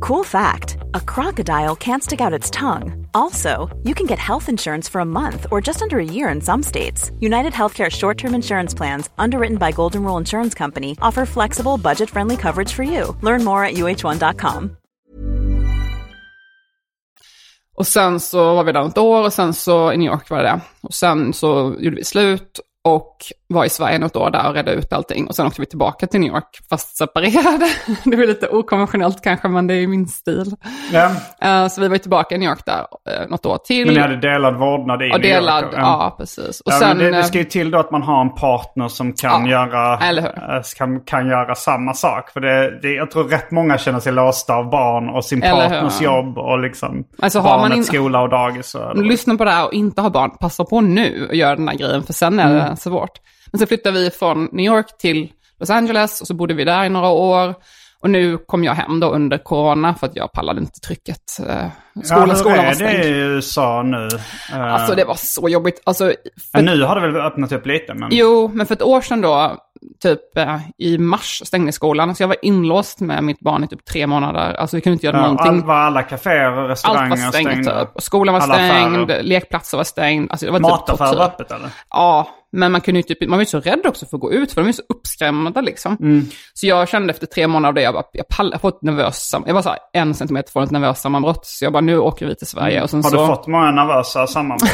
[SPEAKER 4] Cool fact a crocodile can't stick out its tongue. Also, you can get health insurance for a month or just under a year in some states. United Healthcare short term insurance plans, underwritten by Golden Rule Insurance Company, offer flexible, budget friendly coverage for you. Learn more at uh1.com.
[SPEAKER 2] Och sen så var vi där ett år och sen så i New York var det. Och sen så gjorde vi slut och var i Sverige något år där och redde ut allting. Och sen åkte vi tillbaka till New York, fast separerade. Det var lite okonventionellt kanske, men det är min stil. Eh, Så vi var tillbaka i New York där eh, något år till.
[SPEAKER 1] Men ni hade delad vårdnad i
[SPEAKER 2] och
[SPEAKER 1] New York,
[SPEAKER 2] delad,
[SPEAKER 1] då?
[SPEAKER 2] ja precis. Och
[SPEAKER 1] Ja,
[SPEAKER 2] sen,
[SPEAKER 1] det, det
[SPEAKER 2] eh,
[SPEAKER 1] ska ju till då att man har en partner som kan,
[SPEAKER 2] Ja,
[SPEAKER 1] göra,
[SPEAKER 2] hur?
[SPEAKER 1] eh, kan, kan göra samma sak. För det, det, jag tror rätt många känner sig låsta av barn och sin
[SPEAKER 2] Eller hur?
[SPEAKER 1] partners jobb och liksom
[SPEAKER 2] Alltså,
[SPEAKER 1] barnets
[SPEAKER 2] in-
[SPEAKER 1] skola och dagis. Och,
[SPEAKER 2] lyssna på det här och inte ha barn, passa på nu och göra den här grejen, för sen är det svårt. Men så flyttade vi från New York till Los Angeles och så bodde vi där i några år. Och nu kom jag hem då under corona för att jag pallade inte trycket. Eh, Skolan,
[SPEAKER 1] ja, hur
[SPEAKER 2] skolan var
[SPEAKER 1] är det
[SPEAKER 2] stängd.
[SPEAKER 1] i USA nu? Eh,
[SPEAKER 2] Alltså det var så jobbigt. Alltså, för,
[SPEAKER 1] nu har det väl öppnat upp lite, men...
[SPEAKER 2] jo, men för ett år sedan då, typ eh, i mars stängde skolan. Så jag var inlåst med mitt barn i typ tre månader. Alltså vi kunde inte göra
[SPEAKER 1] Ja,
[SPEAKER 2] någonting.
[SPEAKER 1] all, var alla kaféer och
[SPEAKER 2] Allt
[SPEAKER 1] restauranger
[SPEAKER 2] var stängt
[SPEAKER 1] stängda?
[SPEAKER 2] typ. Skolan var
[SPEAKER 1] Alla
[SPEAKER 2] stängd,
[SPEAKER 1] affärer.
[SPEAKER 2] lekplatser var stängd. Alltså, det var typ
[SPEAKER 1] Mataffärer var öppet eller?
[SPEAKER 2] Ja, men man kunde ju typ, man var ju så rädd också för att gå ut, för de är så uppskrämda liksom.
[SPEAKER 1] Mm.
[SPEAKER 2] Så jag kände efter tre månader av det, jag bara, jag pallar, jag får ett nervöst, jag var så här en centimeter från ett nervöst sammanbrott. Så jag bara, nu åker vi till Sverige. Och sen
[SPEAKER 1] Har
[SPEAKER 2] så...
[SPEAKER 1] du fått många nervösa sammanbrott?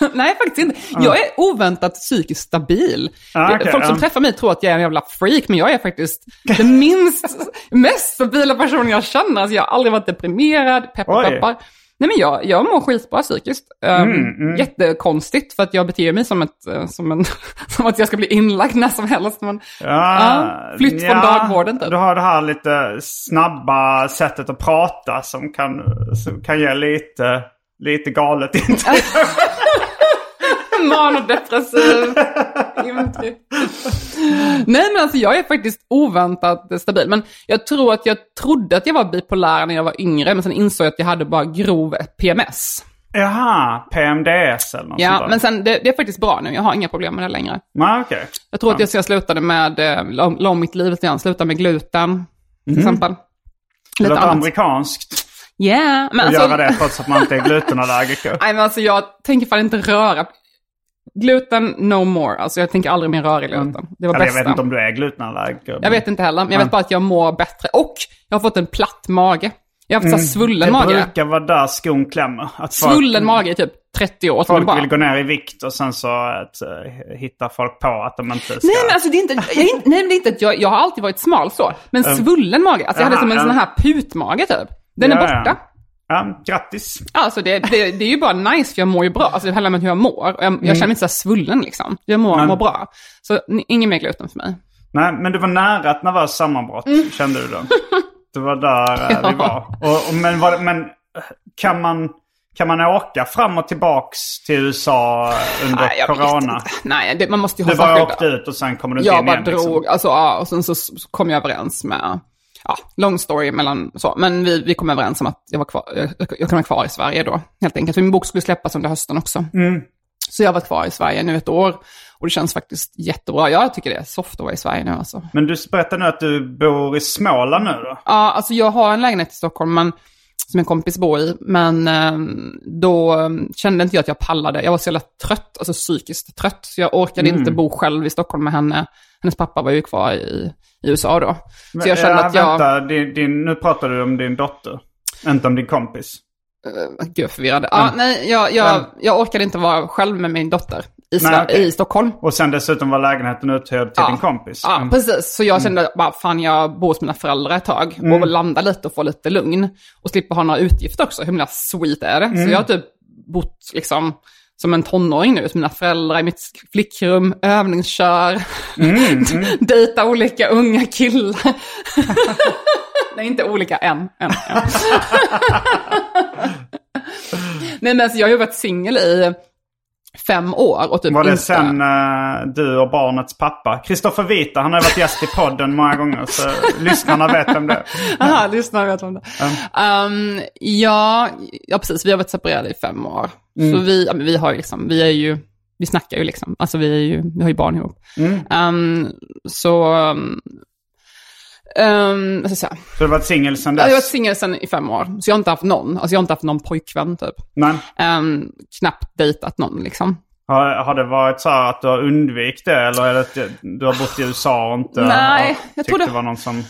[SPEAKER 2] Nej, faktiskt inte. Jag är oväntat psykiskt stabil. Det-
[SPEAKER 1] okej,
[SPEAKER 2] Folk som
[SPEAKER 1] ja.
[SPEAKER 2] träffar mig tror att jag är en jävla freak, men jag är faktiskt den minst, mest stabila personen jag känner. Alltså, jag har aldrig varit deprimerad, peppar peppar. Nej men jag, jag mår skitbra psykiskt. Um, Jättekonstigt för att jag beter mig som, ett, eh, som, en, som att jag ska bli inlagd när som helst. Men, Ja, flytt från dagvården, typ.
[SPEAKER 1] Du har det här lite snabba sättet att prata som kan, som kan ge lite, lite galet intryck.
[SPEAKER 2] Manodepressiv intryck. Nej men alltså jag är faktiskt oväntat stabil. Men jag tror att jag trodde att jag var bipolär när jag var yngre. Men sen insåg jag att jag hade bara grov PMS.
[SPEAKER 1] Jaha, PMDS eller något sånt
[SPEAKER 2] Ja,
[SPEAKER 1] där.
[SPEAKER 2] men sen det, det är faktiskt bra nu. Jag har inga problem med det längre.
[SPEAKER 1] Nej, okej.
[SPEAKER 2] Jag tror att jag, så jag slutade med, eh, la la om mitt liv lite grann. Slutade med gluten till exempel.
[SPEAKER 1] Mhm. Det
[SPEAKER 2] Lite
[SPEAKER 1] låter
[SPEAKER 2] annat.
[SPEAKER 1] amerikanskt
[SPEAKER 2] Yeah, men
[SPEAKER 1] att
[SPEAKER 2] alltså,
[SPEAKER 1] göra det trots att man inte är glutenallergiker.
[SPEAKER 2] Nej, men alltså jag tänker fan inte röra. Gluten, no more. Alltså jag tänker aldrig mer röra i gluten. Det var
[SPEAKER 1] jag
[SPEAKER 2] bästa.
[SPEAKER 1] vet inte om du är glutenallergiker.
[SPEAKER 2] Jag vet inte heller, men jag vet bara att jag mår bättre. Och jag har fått en platt mage. Jag har haft mm. svullen
[SPEAKER 1] Det
[SPEAKER 2] mage.
[SPEAKER 1] brukar vara där skon klämmer. Att folk,
[SPEAKER 2] Svullen mage i typ 30 år. Så det
[SPEAKER 1] folk
[SPEAKER 2] bara...
[SPEAKER 1] vill gå ner i vikt och sen så att, eh, hittar folk på att de inte ska...
[SPEAKER 2] Nej men alltså det är inte, jag, är nej, men det är inte att jag, jag har alltid varit smal så. Men svullen mage, alltså jag hade som en sån här putmage typ. Den är
[SPEAKER 1] Ja,
[SPEAKER 2] borta.
[SPEAKER 1] ja. Ja, grattis.
[SPEAKER 2] Alltså det, det, det är ju bara nice för jag mår ju bra. Alltså det handlar om hur jag mår. Och Jag,
[SPEAKER 1] Mm.
[SPEAKER 2] jag känner mig inte så svullen liksom. Jag mår, mår bra. Så ingen mer gluten för mig.
[SPEAKER 1] Nej, men det var nära ett nervöst sammanbrott,
[SPEAKER 2] Mm.
[SPEAKER 1] kände du då? Det var där eh, vi var. Och, och, men var, men kan, man, kan man åka fram och tillbaks till USA under
[SPEAKER 2] Nej, jag
[SPEAKER 1] corona?
[SPEAKER 2] Nej, det, man måste ju ha
[SPEAKER 1] Du bara åkte ut och sen kommer du inte
[SPEAKER 2] Jag
[SPEAKER 1] in
[SPEAKER 2] bara
[SPEAKER 1] igen?
[SPEAKER 2] drog,
[SPEAKER 1] Liksom.
[SPEAKER 2] alltså ja, och sen så kom jag överens med, ja, long story mellan så, men vi, vi kom överens om att jag var kvar, jag, jag kan vara kvar i Sverige då, helt enkelt. För min bok skulle släppas under hösten också.
[SPEAKER 1] Mm.
[SPEAKER 2] Så jag har varit kvar i Sverige nu ett år och det känns faktiskt jättebra. Jag tycker det är soft att vara i Sverige nu alltså.
[SPEAKER 1] Men du berättar nu att du bor i Småland nu då?
[SPEAKER 2] Ja, alltså jag har en lägenhet i Stockholm, men, som en kompis bor i, men eh, då eh, kände inte jag att jag pallade. Jag var så jävla trött, alltså psykiskt trött, så jag orkade inte
[SPEAKER 1] Mm.
[SPEAKER 2] bo själv i Stockholm med henne. Hennes pappa var ju kvar i, i USA då. Så jag kände
[SPEAKER 1] ja,
[SPEAKER 2] att jag...
[SPEAKER 1] Vänta, din, din, nu pratar du om din dotter. Inte om din kompis.
[SPEAKER 2] Uh, gud, förvirrad. Ja, nej, jag, jag,
[SPEAKER 1] Men-
[SPEAKER 2] jag orkade inte vara själv med min dotter i,
[SPEAKER 1] Nej, okej.
[SPEAKER 2] i Stockholm.
[SPEAKER 1] Och sen dessutom var lägenheten uthyrd till
[SPEAKER 2] Ja.
[SPEAKER 1] din kompis.
[SPEAKER 2] Ja,
[SPEAKER 1] Mm.
[SPEAKER 2] precis. Så jag kände bara, fan jag bor hos mina föräldrar ett tag och landa lite och få lite lugn. Och slippa ha några utgifter också. Hur himla sweet är det? Så jag har typ bott liksom som en tonåring nu hos mina föräldrar i mitt flickrum, övningskör, dejta olika unga killar. Nej, inte olika än. än, än. Nej, men alltså, jag har ju varit singel i fem år och typ
[SPEAKER 1] Var det
[SPEAKER 2] inte...
[SPEAKER 1] sen eh, du och barnets pappa? Kristoffer Vita, han har varit gäst i podden många gånger. Så lyssnarna vet vem det.
[SPEAKER 2] Aha, lyssnare vet om det. Um, ja, ja, precis. Vi har varit separerade i fem år. Så vi, vi har liksom, vi är ju, vi snackar ju liksom, alltså vi, är ju, vi har ju barn ihop. Um, så, um, vad ska jag säga?
[SPEAKER 1] Så du har varit singel sedan
[SPEAKER 2] Jag har varit
[SPEAKER 1] dess?
[SPEAKER 2] singel sedan i fem år, så jag har inte haft någon. Alltså jag har inte haft någon pojkvän typ.
[SPEAKER 1] Men
[SPEAKER 2] Um, knappt dejtat någon liksom.
[SPEAKER 1] har, har det varit så att du har undvikit det? Eller är det att du har bott i USA och inte
[SPEAKER 2] Nej,
[SPEAKER 1] har
[SPEAKER 2] jag tror det-
[SPEAKER 1] det var någon som...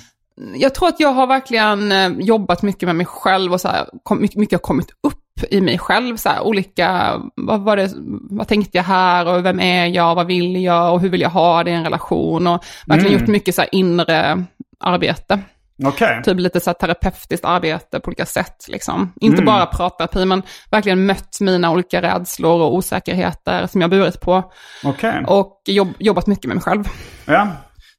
[SPEAKER 2] Jag tror att jag har verkligen eh, jobbat mycket med mig själv och så här, kom, mycket, mycket har kommit upp i mig själv. Så här, olika, vad, var det, vad tänkte jag här och vem är jag, vad vill jag och hur vill jag ha det i en relation. Och verkligen gjort mycket så här inre arbete.
[SPEAKER 1] Okej.
[SPEAKER 2] Typ lite så här terapeutiskt arbete på olika sätt. Liksom. Inte bara pratterapi, men verkligen mött mina olika rädslor och osäkerheter som jag burit på.
[SPEAKER 1] Okej.
[SPEAKER 2] Och jobb, jobbat mycket med mig själv.
[SPEAKER 1] Ja.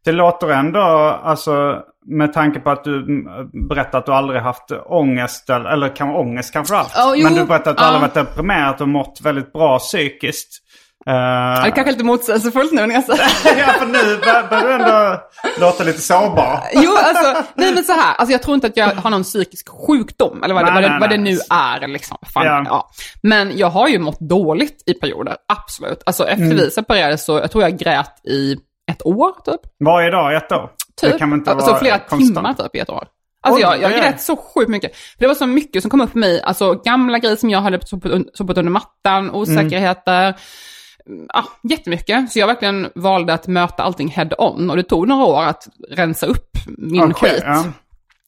[SPEAKER 1] Det låter ändå, alltså med tanke på att du mm, berättar att du aldrig haft ångest, eller, eller kan, ångest kanske haft.
[SPEAKER 2] Ja, jo,
[SPEAKER 1] men du berättar att du
[SPEAKER 2] ja.
[SPEAKER 1] aldrig varit deprimerad och mått väldigt bra psykiskt. Eh,
[SPEAKER 2] Det är kanske lite motsägelsefullt nu när jag säger
[SPEAKER 1] ja, för nu bör- börjar du ändå låta lite sårbar.
[SPEAKER 2] Jo, alltså, nej men så här, alltså jag tror inte att jag har någon psykisk sjukdom, eller vad,
[SPEAKER 1] Nej,
[SPEAKER 2] det, vad, det,
[SPEAKER 1] nej,
[SPEAKER 2] vad det nu är. Liksom. Fan,
[SPEAKER 1] Ja.
[SPEAKER 2] ja. Men jag har ju mått dåligt i perioder, absolut. Alltså efter
[SPEAKER 1] Mm.
[SPEAKER 2] vi separerade så, jag tror jag grät i ett år typ.
[SPEAKER 1] Varje dag i ett år.
[SPEAKER 2] Typ.
[SPEAKER 1] Det kan inte
[SPEAKER 2] alltså
[SPEAKER 1] vara
[SPEAKER 2] flera
[SPEAKER 1] konstant.
[SPEAKER 2] timmar typ i ett år. Alltså jag, jag grät så sjukt mycket. För det var så mycket som kom upp för mig, alltså gamla grejer som jag hade sopat sopat under mattan, osäkerheter. Ja, jättemycket. Så jag verkligen valde att möta allting head on. Och det tog några år att rensa upp min
[SPEAKER 1] Okej,
[SPEAKER 2] skit.
[SPEAKER 1] ja.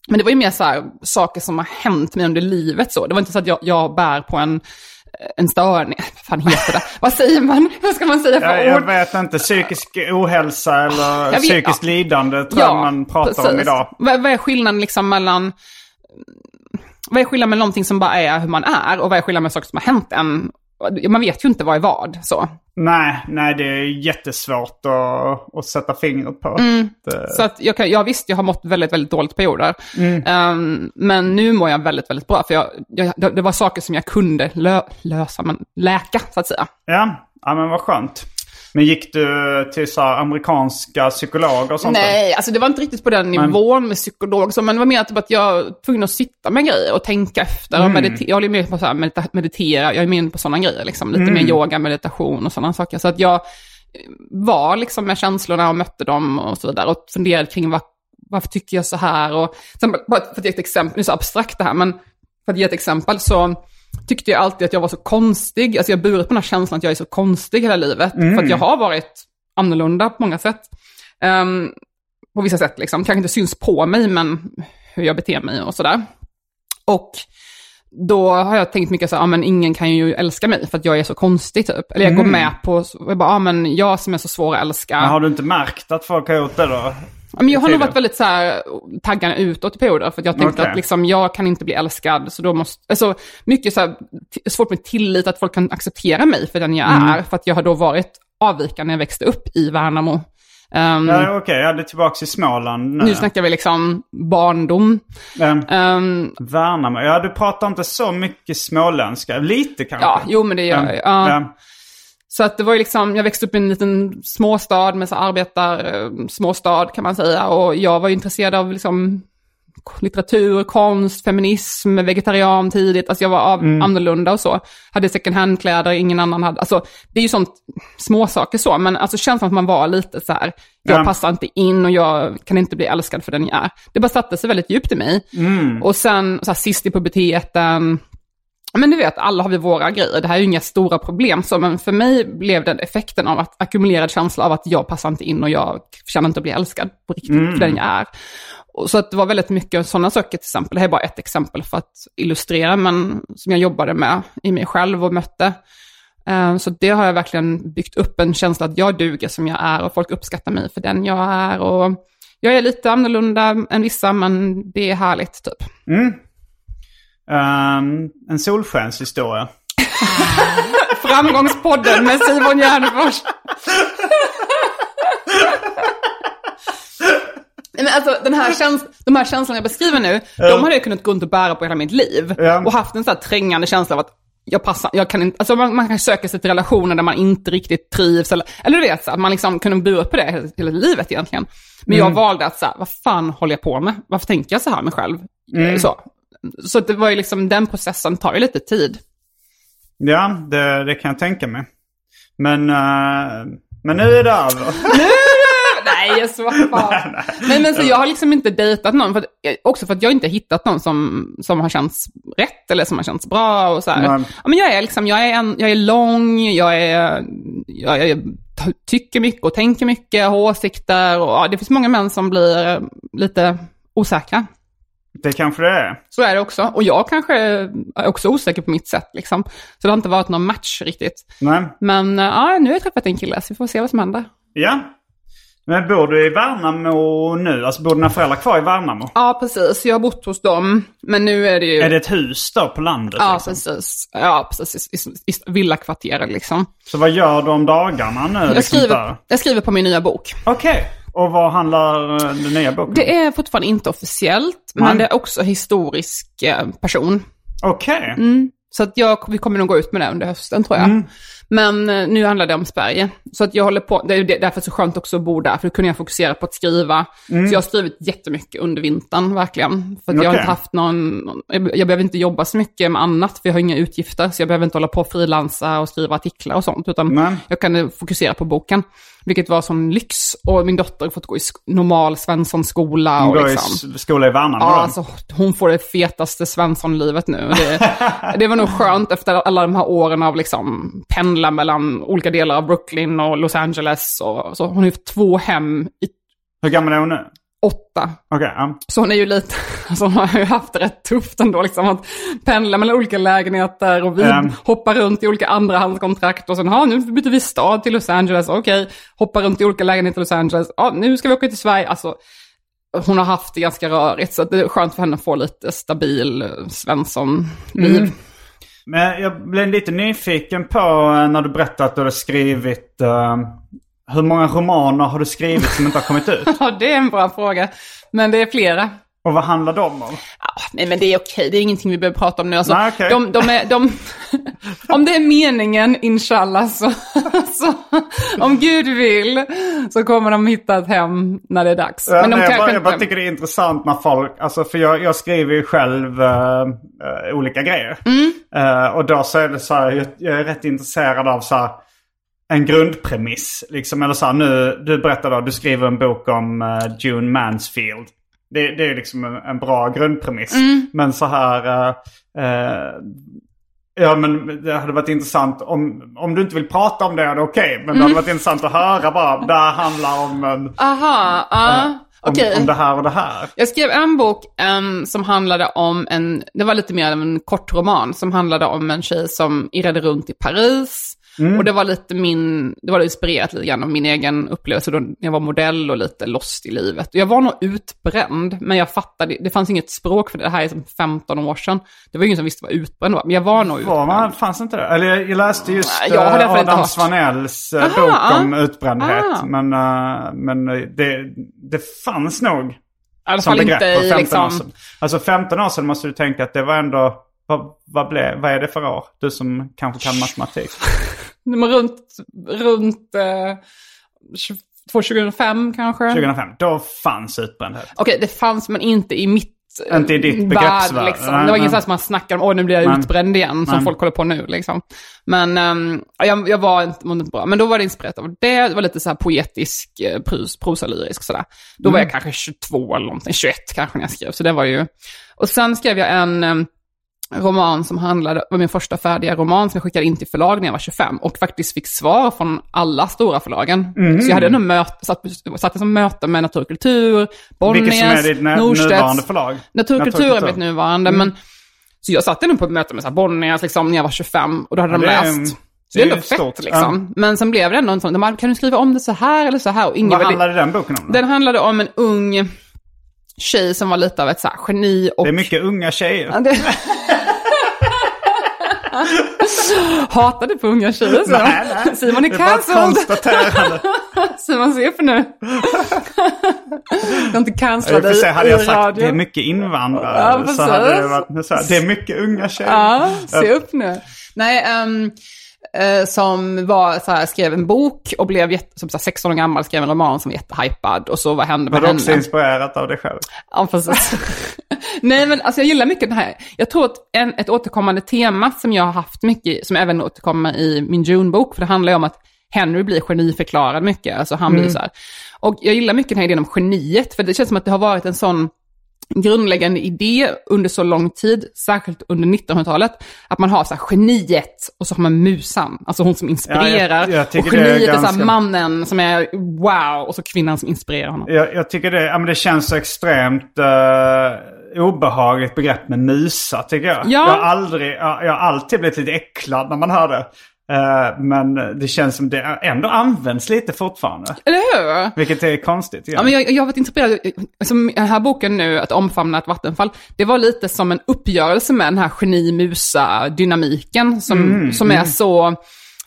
[SPEAKER 2] Men det var ju mer så här, saker som har hänt mig under livet så. Det var inte så att jag, jag bär på en, en störning. Vad fan heter det? Vad säger man? Vad ska man säga för
[SPEAKER 1] Jag, jag
[SPEAKER 2] ord?
[SPEAKER 1] vet inte, psykisk ohälsa eller
[SPEAKER 2] vet,
[SPEAKER 1] psykiskt
[SPEAKER 2] ja.
[SPEAKER 1] lidande tror jag man pratar om idag.
[SPEAKER 2] Vad, vad är skillnaden liksom mellan... Vad är skillnaden mellan någonting som bara är hur man är och vad är skillnaden med saker som har hänt en? Man vet ju inte vad är vad. Så,
[SPEAKER 1] Nej, nej det är jättesvårt att, att sätta fingret på.
[SPEAKER 2] Mm.
[SPEAKER 1] Det,
[SPEAKER 2] så att jag, kan, jag visst, jag har mått väldigt, väldigt dåligt perioder.
[SPEAKER 1] Mm.
[SPEAKER 2] Ehm, men nu mår jag väldigt, väldigt bra. För jag, jag, det, det var saker som jag kunde lö, lösa, men läka, så att säga.
[SPEAKER 1] ja, ja, men vad skönt. Men gick du till så amerikanska psykologer och sånt?
[SPEAKER 2] Nej, alltså det var inte riktigt på den nivån med psykolog, så, men det var mer typ att jag var tvungen att sitta med grejer och tänka efter. Och medite- jag håller med på här, medita- meditera, jag är med på sådana grejer, liksom. lite mer yoga, meditation och sådana saker. Så att jag var liksom med känslorna och mötte dem och så vidare och funderade kring vad, varför tycker jag så här. Och, sen, bara för att ge ett exempel, nu är det så abstrakt det här, men för att ge ett exempel så tyckte jag alltid att jag var så konstig. Alltså jag har burit på den här känslan att jag är så konstig hela livet. För att jag har varit annorlunda på många sätt. Ehm, på vissa sätt liksom. Kanske inte syns på mig, men hur jag beter mig och sådär. Och då har jag tänkt mycket så här, ah, men ingen kan ju älska mig för att jag är så konstig typ. Eller jag går med på, jag bara, ah, men jag som är så svår att älska.
[SPEAKER 1] Men har du inte märkt att folk har gjort det då?
[SPEAKER 2] Men jag har nog varit väldigt så här, taggande utåt i perioder, för jag tänkte
[SPEAKER 1] Okej.
[SPEAKER 2] att liksom, jag kan inte bli älskad, så då måste, alltså mycket så här, svårt med tillit, att folk kan acceptera mig för den jag
[SPEAKER 1] Mm.
[SPEAKER 2] är, för att jag har då varit avvikande när jag växte upp i Värnamo. Ehm,
[SPEAKER 1] Ja, Okej, jag är tillbaka i Småland nu.
[SPEAKER 2] Nu snackar vi liksom barndom.
[SPEAKER 1] Um,
[SPEAKER 2] Ehm,
[SPEAKER 1] Värnamo. Ja, du pratar inte så mycket småländska. Lite kanske.
[SPEAKER 2] ja, jo men det gör
[SPEAKER 1] Um,
[SPEAKER 2] jag. Ja. Så att det var ju liksom, jag växte upp i en liten småstad med så arbetar, eh, småstad kan man säga. Och jag var ju intresserad av liksom litteratur, konst, feminism, vegetarian tidigt. Alltså jag var av, annorlunda och så. Hade second hand-kläder, ingen annan hade. Alltså det är ju sånt, småsaker så. Men alltså känslan att man var lite så här, jag
[SPEAKER 1] Ja.
[SPEAKER 2] passar inte in och jag kan inte bli älskad för den jag är. Det bara satte sig väldigt djupt i mig. Och sen så här, sist i puberteten, men du vet, alla har vi våra grejer. Det här är ju inga stora problem. Så, men för mig blev den effekten av att ackumulerad känsla av att jag passar inte in och jag känner inte att bli älskad på riktigt för den jag är. Och så att det var väldigt mycket sådana saker till exempel. Det här är bara ett exempel för att illustrera, men som jag jobbade med i mig själv och mötte. Eh, Så det har jag verkligen byggt upp en känsla att jag duger som jag är och folk uppskattar mig för den jag är. Och jag är lite annorlunda än vissa, men det är härligt typ.
[SPEAKER 1] Um, en solskenshistoria.
[SPEAKER 2] Framgångspodden med Simon Gärdenfors. Nej, Men alltså, den här käns- de här känslorna jag beskriver nu, de hade jag kunnat gå runt och bära på hela mitt liv.
[SPEAKER 1] Ja.
[SPEAKER 2] Och haft en sån här trängande känsla av att jag passar, jag kan inte, alltså man, man kan söka sig till relationer där man inte riktigt trivs, eller, eller du vet, så att man liksom kunde bura på det hela, hela livet egentligen. Men jag valde att så här, vad fan håller jag på med? Varför tänker jag så här med mig själv? Så, så det var ju liksom, den processen tar ju lite tid.
[SPEAKER 1] Ja, det, det kan jag tänka mig. Men, eh, men nu är det över.
[SPEAKER 2] Nej, jag svarar. Men, men så jag har liksom inte dejtat någon, för att, också för att jag inte hittat någon som, som har känts rätt eller som har känts bra. Och så.
[SPEAKER 1] Nej.
[SPEAKER 2] Ja, men jag, är liksom, jag, är en, jag är lång, jag, är, jag, är, tycker mycket och tänker mycket, har åsikter. Och, ja, det finns många män som blir lite osäkra.
[SPEAKER 1] Det kanske det är.
[SPEAKER 2] Så är det också. Och jag kanske är också osäker på mitt sätt. Liksom. Så det har inte varit någon match riktigt.
[SPEAKER 1] Nej.
[SPEAKER 2] Men ja, nu har jag träffat en kille, så vi får se vad som händer.
[SPEAKER 1] Ja. Men bor du i Värnamo nu? Alltså bor dina föräldrar kvar i Värnamo?
[SPEAKER 2] Ja, precis. Jag har bott hos dem. Men nu är det ju...
[SPEAKER 1] Är det ett hus då på landet?
[SPEAKER 2] Ja,
[SPEAKER 1] liksom?
[SPEAKER 2] precis. Ja, precis. I, i, villakvarteret liksom.
[SPEAKER 1] Så vad gör du om dagarna nu?
[SPEAKER 2] Jag
[SPEAKER 1] liksom
[SPEAKER 2] skriver,
[SPEAKER 1] där?
[SPEAKER 2] jag skriver på min nya bok.
[SPEAKER 1] Okej. Och vad handlar eh, den nya boken?
[SPEAKER 2] Det är fortfarande inte officiellt,
[SPEAKER 1] Nej.
[SPEAKER 2] men det är också historisk eh, person.
[SPEAKER 1] Okej.
[SPEAKER 2] Så att jag, vi kommer nog gå ut med det under hösten tror jag. Men eh, nu handlar det om Sverige. Så att jag håller på, det är därför så skönt också att bo där, för då kunde jag fokusera på att skriva. Så jag har skrivit jättemycket under vintern, verkligen. För att jag har inte haft någon, jag, jag behöver inte jobba så mycket med annat, för jag har inga utgifter. Så jag behöver inte hålla på och frilansa och skriva artiklar och sånt, utan
[SPEAKER 1] Nej.
[SPEAKER 2] jag kan fokusera på boken. Vilket var som lyx. Och min dotter har fått gå i normal Svenssonskola.
[SPEAKER 1] Hon går i
[SPEAKER 2] liksom.
[SPEAKER 1] s- skola i Värnamo
[SPEAKER 2] Ja,
[SPEAKER 1] då?
[SPEAKER 2] alltså hon får det fetaste Svensson-livet nu. Det, det var nog skönt efter alla de här åren av liksom pendla mellan olika delar av Brooklyn och Los Angeles. Och, så hon har ju två hem i
[SPEAKER 1] Hur gammal är hon nu?
[SPEAKER 2] åtta.
[SPEAKER 1] Okej, ja.
[SPEAKER 2] Så hon är ju lite, alltså hon har ju haft det rätt tufft ändå liksom att pendla mellan olika lägenheter och vi
[SPEAKER 1] Mm.
[SPEAKER 2] hoppar runt i olika andrahandskontrakt och sen, ja nu byter vi stad till Los Angeles, okej, hoppar runt i olika lägenheter i Los Angeles, ja nu ska vi åka till Sverige, alltså hon har haft det ganska rörigt så det är skönt för henne att få lite stabil eh, Svensson-liv.
[SPEAKER 1] Mm. Men jag blev lite nyfiken på eh, när du berättade att du hade skrivit... uh, hur många romaner har du skrivit som inte har kommit ut?
[SPEAKER 2] Ja, det är en bra fråga. Men det är flera.
[SPEAKER 1] Och vad handlar de om?
[SPEAKER 2] Ja, nej men det är okej, det är ingenting vi behöver prata om nu. Alltså,
[SPEAKER 1] Nej, okej.
[SPEAKER 2] de, de är, de, om det är meningen, inshallah, så, så om Gud vill, så kommer de hitta ett hem när det är dags. Men de
[SPEAKER 1] nej, jag, bara, jag bara tycker det är intressant när folk, alltså för jag, jag skriver ju själv eh, eh, olika grejer.
[SPEAKER 2] Mm.
[SPEAKER 1] Eh, och då så är det så här, jag, jag är rätt intresserad av så här, en grundpremiss. Liksom, eller så här, nu, du berättade då, du skriver en bok om June Mansfield. Det, det är liksom en, en bra grundpremiss.
[SPEAKER 2] Mm.
[SPEAKER 1] Men så här, eh, eh, ja men det hade varit intressant om, om du inte vill prata om det är det okej. Men det hade varit intressant att höra bara, det här handlar om en...
[SPEAKER 2] Aha, ja,
[SPEAKER 1] om,
[SPEAKER 2] okej.
[SPEAKER 1] om det här och det här.
[SPEAKER 2] Jag skrev en bok em, som handlade om en, det var lite mer av en kort roman, som handlade om en tjej som irrade runt i Paris.
[SPEAKER 1] Mm.
[SPEAKER 2] Och det var lite min, det var inspirerat lite grann av min egen upplevelse då jag var modell och lite lost i livet. Jag var nog utbränd, men jag fattade, det fanns inget språk för det, det här är som 15 år sedan. Det var ingen som visste vad utbränd var, men jag var nog
[SPEAKER 1] Var
[SPEAKER 2] utbränd.
[SPEAKER 1] man, fanns inte det? Eller jag, läste just
[SPEAKER 2] jag inte
[SPEAKER 1] Adam. Svanells eh,
[SPEAKER 2] Aha,
[SPEAKER 1] bok om
[SPEAKER 2] ah.
[SPEAKER 1] utbrändhet.
[SPEAKER 2] Ah.
[SPEAKER 1] Men, eh, men det, det fanns nog
[SPEAKER 2] alla
[SPEAKER 1] som begrepp
[SPEAKER 2] inte
[SPEAKER 1] för
[SPEAKER 2] i
[SPEAKER 1] 15 år
[SPEAKER 2] liksom,
[SPEAKER 1] sedan. Alltså 15 år sedan måste du tänka att det var ändå... Vad, vad, blev, vad är det för år? Du som kanske kan matematik.
[SPEAKER 2] men runt, runt eh, 20 2005 kanske.
[SPEAKER 1] 2005. Då fanns utbrändhet.
[SPEAKER 2] Okej, det fanns men inte i mitt eh,
[SPEAKER 1] Inte i ditt
[SPEAKER 2] värld,
[SPEAKER 1] begreppsvärld.
[SPEAKER 2] Liksom.
[SPEAKER 1] Nej,
[SPEAKER 2] Det var inget som man snackar om, åh nu blir jag
[SPEAKER 1] Nej.
[SPEAKER 2] utbränd igen, som
[SPEAKER 1] Nej.
[SPEAKER 2] folk håller på nu. Liksom. Men ehm, jag, jag var inte, inte bra. Men då var det inspirerat av det. Det var lite så här poetisk, eh, pros, prosalyrisk sådär. Då
[SPEAKER 1] Mm.
[SPEAKER 2] var jag kanske 22 eller någonting, 21 kanske när jag skrev. Så det var ju... Och sen skrev jag en ehm, roman som handlade, var min första färdiga roman som jag skickade in till förlag när jag var 25 och faktiskt fick svar från alla stora förlagen.
[SPEAKER 1] Mm.
[SPEAKER 2] Så jag hade ändå möte, satt, satt som möte med Naturkultur, Bonniers,
[SPEAKER 1] Vilket som är ditt
[SPEAKER 2] Norstedts.
[SPEAKER 1] nuvarande förlag?
[SPEAKER 2] Naturkultur är
[SPEAKER 1] Naturkultur.
[SPEAKER 2] mitt nuvarande, men så jag satt ändå på ett möte med så här Bonniers liksom, när jag var 25 och då hade
[SPEAKER 1] Ja,
[SPEAKER 2] de
[SPEAKER 1] är-
[SPEAKER 2] läst. Så
[SPEAKER 1] det
[SPEAKER 2] är
[SPEAKER 1] är
[SPEAKER 2] ändå fett
[SPEAKER 1] stort,
[SPEAKER 2] liksom. Men sen blev det ändå en sån, de bara, kan du skriva om det så här eller så här? Och ingen
[SPEAKER 1] Vad handlade den boken om? då?
[SPEAKER 2] Den handlade om en ung tjej som var lite av ett så här, geni och...
[SPEAKER 1] Det är mycket unga tjejer.
[SPEAKER 2] Du på unga tjejer? Så?
[SPEAKER 1] Nej, nej.
[SPEAKER 2] Simon är cancelled. Simon se för nu. Jag har inte
[SPEAKER 1] I för
[SPEAKER 2] dig
[SPEAKER 1] sig hade jag
[SPEAKER 2] i
[SPEAKER 1] sagt
[SPEAKER 2] radio.
[SPEAKER 1] det är mycket invandrare.
[SPEAKER 2] Ja,
[SPEAKER 1] så hade det varit så här, det är mycket unga tjejer.
[SPEAKER 2] Ja, se upp nu. Nej, ehm, eh, som var, så här, skrev en bok och blev jätte, som så här, 16 år gammal, skrev en roman som var jättehypad. Och så vad hände med
[SPEAKER 1] Var du
[SPEAKER 2] henne?
[SPEAKER 1] också inspirerat av dig själv?
[SPEAKER 2] Ja, precis. Nej, men alltså jag gillar mycket den här. Jag tror att en, ett återkommande tema som jag har haft mycket, som även återkommer i min June-bok, för det handlar ju om att Henry blir geniförklarad mycket. Alltså han blir så här. Och jag gillar mycket den här idén om geniet, för det känns som att det har varit en sån grundläggande idé under så lång tid, särskilt under 1900-talet, att man har så här geniet och så har man musan, alltså hon som inspirerar.
[SPEAKER 1] jag- jag tycker
[SPEAKER 2] och
[SPEAKER 1] det är
[SPEAKER 2] geniet är, så
[SPEAKER 1] ganska-
[SPEAKER 2] här mannen som är wow, och så kvinnan som inspirerar honom.
[SPEAKER 1] Jag, jag tycker det, ja, men det känns så extremt uh, obehagligt begrepp med musa tycker jag.
[SPEAKER 2] Ja.
[SPEAKER 1] Jag, har aldrig, jag, jag har alltid blivit lite äcklad när man hör det. Eh, men det känns som det ändå används lite fortfarande.
[SPEAKER 2] Eller hur?
[SPEAKER 1] Vilket är konstigt.
[SPEAKER 2] Ja, men jag, jag har varit inspirerad, alltså, den här boken nu, Att omfamna ett vattenfall, det var lite som en uppgörelse med den här geni-musa-dynamiken som, som är så,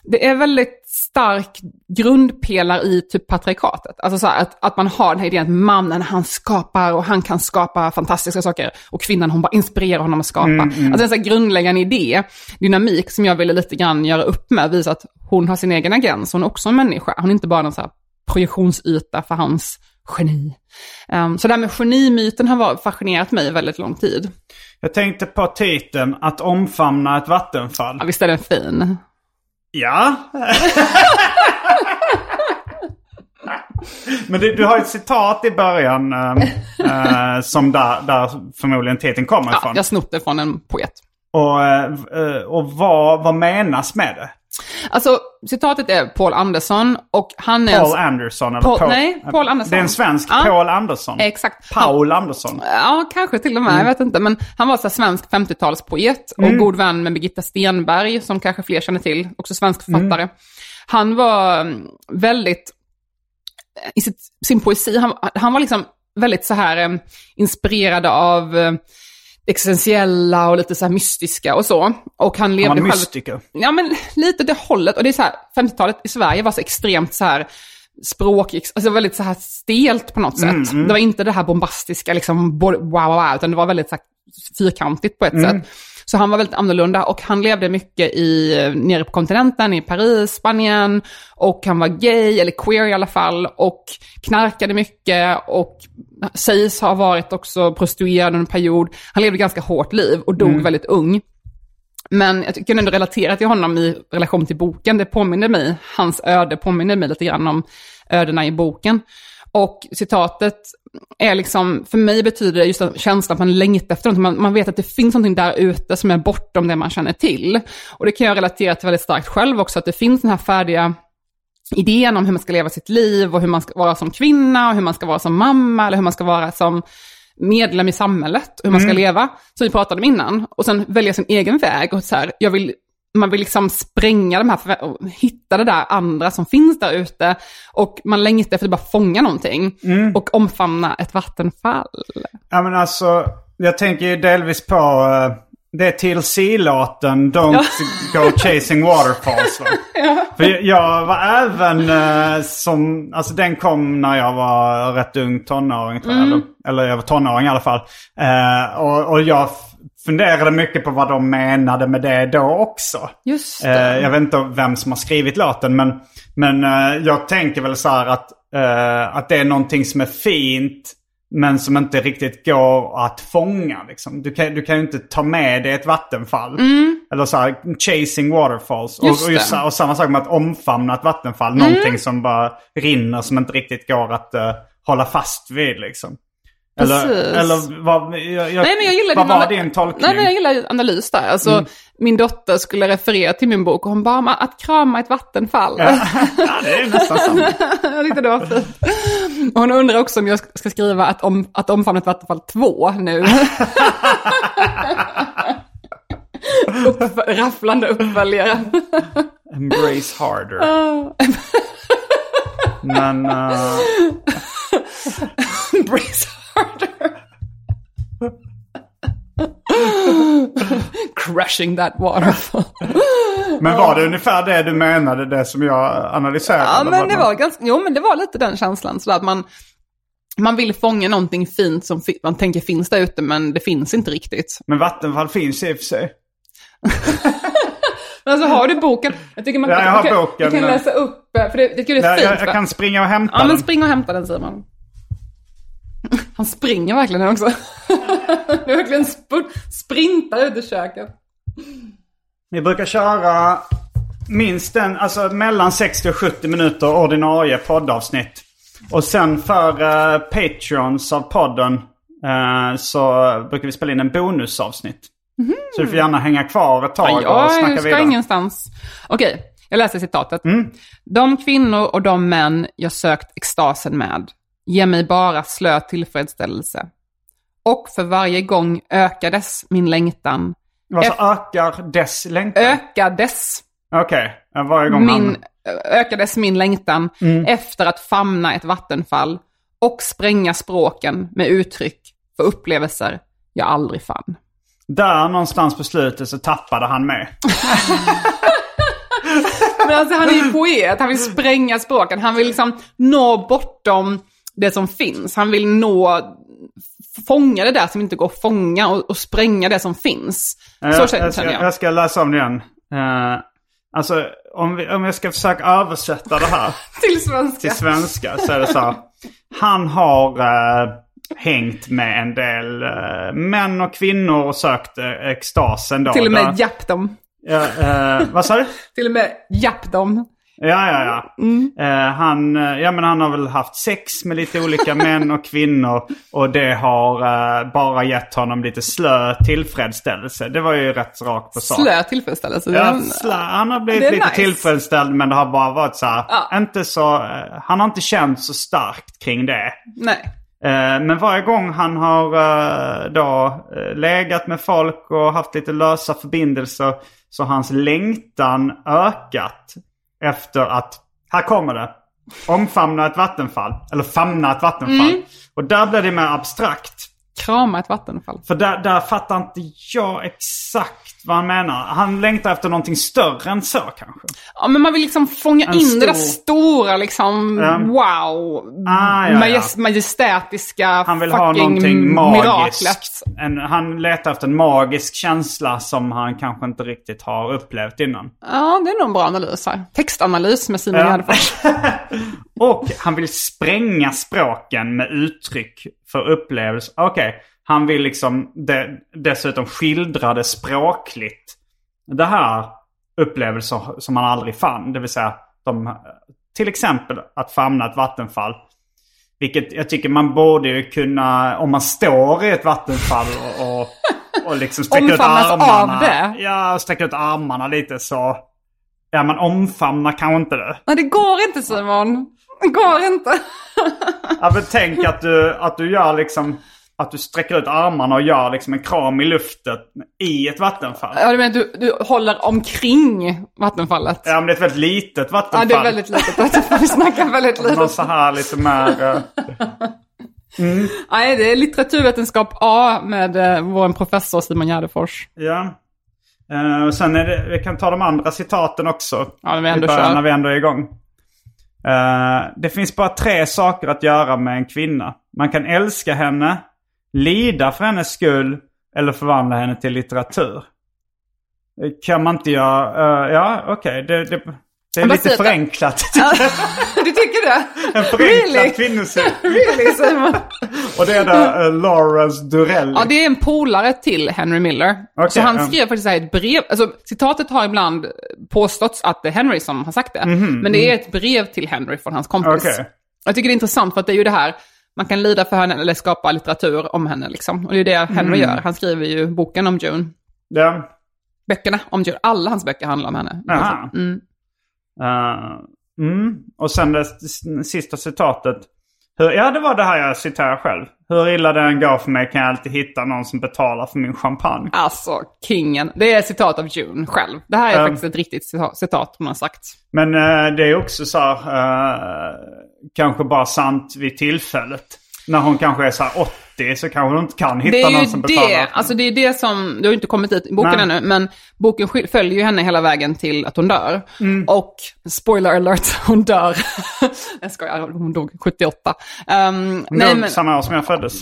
[SPEAKER 2] det är väldigt stark grundpelare i typ patriarkatet. Alltså så här, att, att man har den här idén att mannen han skapar och han kan skapa fantastiska saker och kvinnan hon bara inspirerar honom att skapa. Alltså en sån här grundläggande idé, dynamik som jag ville lite grann göra upp med, visa att hon har sin egen agens, hon är också en människa, hon är inte bara någon så här projektionsyta för hans geni. Um, så det här med genimyten har fascinerat mig väldigt lång tid.
[SPEAKER 1] Jag tänkte på titeln Att omfamna ett vattenfall.
[SPEAKER 2] Ja, visst är den fin?
[SPEAKER 1] Ja. Men det, du har ett citat i början eh, som där, där förmodligen titeln kommer
[SPEAKER 2] Ja,
[SPEAKER 1] ifrån.
[SPEAKER 2] jag har snott det från en poet.
[SPEAKER 1] Och, eh, och vad, vad menas med det?
[SPEAKER 2] Alltså, citatet är Paul Anderson och han är...
[SPEAKER 1] Paul Anderson? Eller
[SPEAKER 2] Paul- nej, Paul Anderson.
[SPEAKER 1] Det är en svensk
[SPEAKER 2] Ja.
[SPEAKER 1] Paul Anderson.
[SPEAKER 2] Exakt.
[SPEAKER 1] Paul Anderson.
[SPEAKER 2] Ja, kanske till och med. Jag vet inte. Men han var så svensk 50-talspoet och god vän med Birgitta Stenberg, som kanske fler känner till, också svensk författare. Han var mm, väldigt, i sitt, sin poesi, han, han var liksom väldigt så här eh, inspirerad av eh, existentiella och lite så mystiska och så. Och han levde
[SPEAKER 1] Han var mystiker.
[SPEAKER 2] Ja, men lite det hållet. Och det är så här, 50-talet i Sverige var så extremt så här språk, alltså väldigt så här stelt på något sätt. Det var inte det här bombastiska, liksom, wow, wow, utan det var väldigt så här, fyrkantigt på ett sätt. Så han var väldigt annorlunda och han levde mycket i, nere på kontinenten, i Paris, Spanien. Och han var gay, eller queer i alla fall, och knarkade mycket och sägs ha varit också prostituerad under en period. Han levde ett ganska hårt liv och dog väldigt ung. Men jag kan ändå relatera till honom i relation till boken. Det påminner mig, hans öde påminner mig lite grann om ödena i boken. Och citatet är liksom, för mig betyder det just känslan att man längtar efter något. Man, man vet att det finns någonting där ute som är bortom det man känner till. Och det kan jag relatera till väldigt starkt själv också, att det finns den här färdiga idén om hur man ska leva sitt liv och hur man ska vara som kvinna och hur man ska vara som mamma eller hur man ska vara som medlem i samhället och hur man ska leva, som vi pratade om innan. Och sen välja sin egen väg och så här, jag vill, man vill liksom spränga de här, och hitta det där andra som finns där ute. Och man längtar efter att bara fånga någonting och omfamna ett vattenfall.
[SPEAKER 1] Ja men alltså, jag tänker ju delvis på uh, det är till låten Don't go chasing waterfalls. Va? För jag, jag var även eh, som, alltså den kom när jag var rätt ung tonåring tror jag. Eller, eller jag var tonåring i alla fall. Eh, och, och jag funderade mycket på vad de menade med det då också.
[SPEAKER 2] Just
[SPEAKER 1] Eh,
[SPEAKER 2] det.
[SPEAKER 1] jag vet inte vem som har skrivit låten men, men eh, jag tänker väl så här att, eh, att det är någonting som är fint men som inte riktigt går att fånga. Liksom. Du, kan, du kan ju inte ta med dig ett vattenfall. Eller så här, chasing waterfalls. Och,
[SPEAKER 2] Mm. Just
[SPEAKER 1] och, just,
[SPEAKER 2] det. Mm.
[SPEAKER 1] och samma sak med att omfamna ett vattenfall. Någonting som bara rinner som inte riktigt går att eh, hålla fast vid. Liksom. Eller,
[SPEAKER 2] Precis.
[SPEAKER 1] eller vad, jag, jag,
[SPEAKER 2] Nej, men jag gillar
[SPEAKER 1] vad
[SPEAKER 2] din
[SPEAKER 1] var din tolkning?
[SPEAKER 2] Nej, men jag gillar analys där. Alltså, Min dotter skulle referera till min bok och hon bara, "Men att krama ett vattenfall.
[SPEAKER 1] ja, det är nästan samma.
[SPEAKER 2] jag tyckte det var fint. Och Hon undrar också om jag ska skriva att, om, att omfamna ett vattenfall 2 nu. Upp, rafflande uppföljare.
[SPEAKER 1] Embrace harder. Men... eh,
[SPEAKER 2] Brace harder. Crushing that waterfall.
[SPEAKER 1] men var det ungefär det du menade, det som jag analyserade?
[SPEAKER 2] Ja, men det
[SPEAKER 1] man-
[SPEAKER 2] var ganska, jo men det var lite den känslan. Så att man, man vill fånga någonting fint som man tänker finns där ute, men det finns inte riktigt.
[SPEAKER 1] Men Vattenfall finns i och för sig.
[SPEAKER 2] Men alltså har du boken? Jag tycker man
[SPEAKER 1] Ja,
[SPEAKER 2] kan,
[SPEAKER 1] jag har boken,
[SPEAKER 2] Du kan
[SPEAKER 1] men-
[SPEAKER 2] läsa upp, eh, för det, det jag är fint.
[SPEAKER 1] jag, jag kan springa och hämta
[SPEAKER 2] Ja, men
[SPEAKER 1] den.
[SPEAKER 2] spring och hämta den Simon. Han springer verkligen nu också. Du verkligen sp- sprintar ut ur köket.
[SPEAKER 1] Vi brukar köra minst en, alltså mellan 60 och 70 minuter ordinarie poddavsnitt. Och sen för uh, Patreons av podden eh, så brukar vi spela in en bonusavsnitt. Så du får gärna hänga kvar ett tag
[SPEAKER 2] Ja,
[SPEAKER 1] och
[SPEAKER 2] jag
[SPEAKER 1] snacka
[SPEAKER 2] ska
[SPEAKER 1] vidare.
[SPEAKER 2] ingenstans. Okej, jag läser citatet.
[SPEAKER 1] Mm.
[SPEAKER 2] De kvinnor och de män jag sökt extasen med ger mig bara slö tillfredsställelse. Och för varje gång ökades min längtan.
[SPEAKER 1] Vad så ökar dess längtan?
[SPEAKER 2] Ökades
[SPEAKER 1] Okej, ja, varje gång
[SPEAKER 2] min,
[SPEAKER 1] han...
[SPEAKER 2] ökades min längtan efter att famna ett vattenfall och spränga språken med uttryck för upplevelser jag aldrig fann.
[SPEAKER 1] Där någonstans på slutet så tappade han med.
[SPEAKER 2] Men alltså han är ju poet, han vill spränga språken. Han vill liksom nå bortom det som finns. Han vill nå, fånga det där som inte går att fånga och, och spränga det som finns. Så
[SPEAKER 1] jag,
[SPEAKER 2] känner,
[SPEAKER 1] jag, ska,
[SPEAKER 2] jag.
[SPEAKER 1] ska läsa om det igen. Eh, alltså, om, vi, om jag ska försöka översätta det här
[SPEAKER 2] Till svenska.
[SPEAKER 1] till svenska så är det så här. Han har eh, hängt med en del eh, män och kvinnor och sökt eh, extasen då.
[SPEAKER 2] Till och med japp dem.
[SPEAKER 1] Ja, vad sa du?
[SPEAKER 2] Till och med japp dem.
[SPEAKER 1] Ja, ja, ja.
[SPEAKER 2] Mm.
[SPEAKER 1] Eh, han, eh, ja, men han har väl haft sex med lite olika män och kvinnor. Och det har eh, bara gett honom lite slö tillfredsställelse. Det var ju rätt rakt på sak.
[SPEAKER 2] Slö tillfredsställelse.
[SPEAKER 1] Ja, slö, han har blivit lite
[SPEAKER 2] nice.
[SPEAKER 1] tillfredsställd men det har bara varit så här.
[SPEAKER 2] Ja.
[SPEAKER 1] Inte så, eh, han har inte känt så starkt kring det.
[SPEAKER 2] Nej.
[SPEAKER 1] Eh, Men varje gång han har eh, då legat med folk och haft lite lösa förbindelser så har hans längtan ökat efter att, här kommer det, omfamna ett vattenfall. Eller famna ett vattenfall.
[SPEAKER 2] Mm.
[SPEAKER 1] Och där blir det mer abstrakt.
[SPEAKER 2] Krama ett vattenfall.
[SPEAKER 1] För där, där fattar inte jag exakt vad han menar. Han längtar efter någonting större än så kanske.
[SPEAKER 2] Ja, men man vill liksom fånga
[SPEAKER 1] En
[SPEAKER 2] in
[SPEAKER 1] stor-
[SPEAKER 2] det där stora liksom,
[SPEAKER 1] Ja.
[SPEAKER 2] wow,
[SPEAKER 1] Ah, ja, ja.
[SPEAKER 2] majest- majestätiska
[SPEAKER 1] Han vill ha någonting
[SPEAKER 2] miraklet.
[SPEAKER 1] magiskt. En, han letar efter en magisk känsla som han kanske inte riktigt har upplevt innan.
[SPEAKER 2] Ja, det är nog en bra analys här. Textanalys med Simon
[SPEAKER 1] Ja.
[SPEAKER 2] Gärdenfors.
[SPEAKER 1] Och han vill spränga språken med uttryck för upplevelse. Okej, han vill liksom de, dessutom skildra det språkligt. Det här upplevelser som han aldrig fann. Det vill säga de, till exempel att famna ett vattenfall. Vilket jag tycker man borde ju kunna, om man står i ett vattenfall och, och, och liksom sträcker ut
[SPEAKER 2] Omfamnas av
[SPEAKER 1] armarna.
[SPEAKER 2] det?
[SPEAKER 1] Ja, sträcker ut armarna lite så. Ja, man omfamnar kanske inte det.
[SPEAKER 2] Nej, det går inte Simon. Det går inte.
[SPEAKER 1] Ja, men tänk att du, att du gör liksom... Att du sträcker ut armarna och gör liksom en kram i luften i ett vattenfall.
[SPEAKER 2] Ja, du menar du, du håller omkring vattenfallet?
[SPEAKER 1] Ja, men det är ett väldigt litet vattenfall.
[SPEAKER 2] Ja, det är väldigt litet vattenfall. Vi snackar väldigt
[SPEAKER 1] Någon
[SPEAKER 2] litet.
[SPEAKER 1] så här lite mer... eh,
[SPEAKER 2] Nej, det är litteraturvetenskap A med eh, vår professor Simon Gärdenfors.
[SPEAKER 1] ja. Och sen är det, vi kan ta de andra citaten också.
[SPEAKER 2] Ja, när vi ändå
[SPEAKER 1] början
[SPEAKER 2] kör.
[SPEAKER 1] När vi ändå är igång. Eh, det finns bara tre saker att göra med en kvinna. Man kan älska henne, lida för hennes skull eller förvandla henne till litteratur. Kan man inte göra... eh, ja, okej. Det, det, det är lite
[SPEAKER 2] att-
[SPEAKER 1] förenklat.
[SPEAKER 2] du tycker det?
[SPEAKER 1] en förenklad
[SPEAKER 2] Really?
[SPEAKER 1] kvinnosyn.
[SPEAKER 2] Really Simon?
[SPEAKER 1] Och det är då uh, Lawrence Durelli.
[SPEAKER 2] Ja, det är en polare till Henry Miller.
[SPEAKER 1] Okej,
[SPEAKER 2] så han skrev faktiskt så här ett brev. Alltså, citatet har ibland påståtts att det är Henry som har sagt det. Men det är ett brev till Henry från hans kompis.
[SPEAKER 1] Mhm, Okej.
[SPEAKER 2] Jag tycker det är intressant för att det är ju det här, man kan lida för henne eller skapa litteratur om henne liksom. Och det är det Henry
[SPEAKER 1] Mm.
[SPEAKER 2] gör. Han skriver ju boken om June.
[SPEAKER 1] Ja.
[SPEAKER 2] Böckerna om June. Alla hans böcker handlar om henne.
[SPEAKER 1] Aha.
[SPEAKER 2] Mm.
[SPEAKER 1] Uh, mm. Och sen det sista citatet. Hur, ja, det var det här jag citerar själv. Hur illa det än går för mig kan jag alltid hitta någon som betalar för min champagne.
[SPEAKER 2] Alltså, kingen. Det är ett citat av June själv. Det här är
[SPEAKER 1] Ja.
[SPEAKER 2] faktiskt ett riktigt cita- citat hon har sagt.
[SPEAKER 1] Men eh, det är också så här, eh, kanske bara sant vid tillfället. När hon kanske är så här 80 så kanske hon inte kan hitta
[SPEAKER 2] är
[SPEAKER 1] någon
[SPEAKER 2] ju
[SPEAKER 1] som betalar.
[SPEAKER 2] det, alltså det är det som, det har ju inte kommit dit i boken
[SPEAKER 1] Nej.
[SPEAKER 2] ännu, men boken följer ju henne hela vägen till att hon dör.
[SPEAKER 1] Mm.
[SPEAKER 2] Och, spoiler alert, hon dör. jag skojar, hon dog 78. Um,
[SPEAKER 1] Hon dog samma år som jag föddes.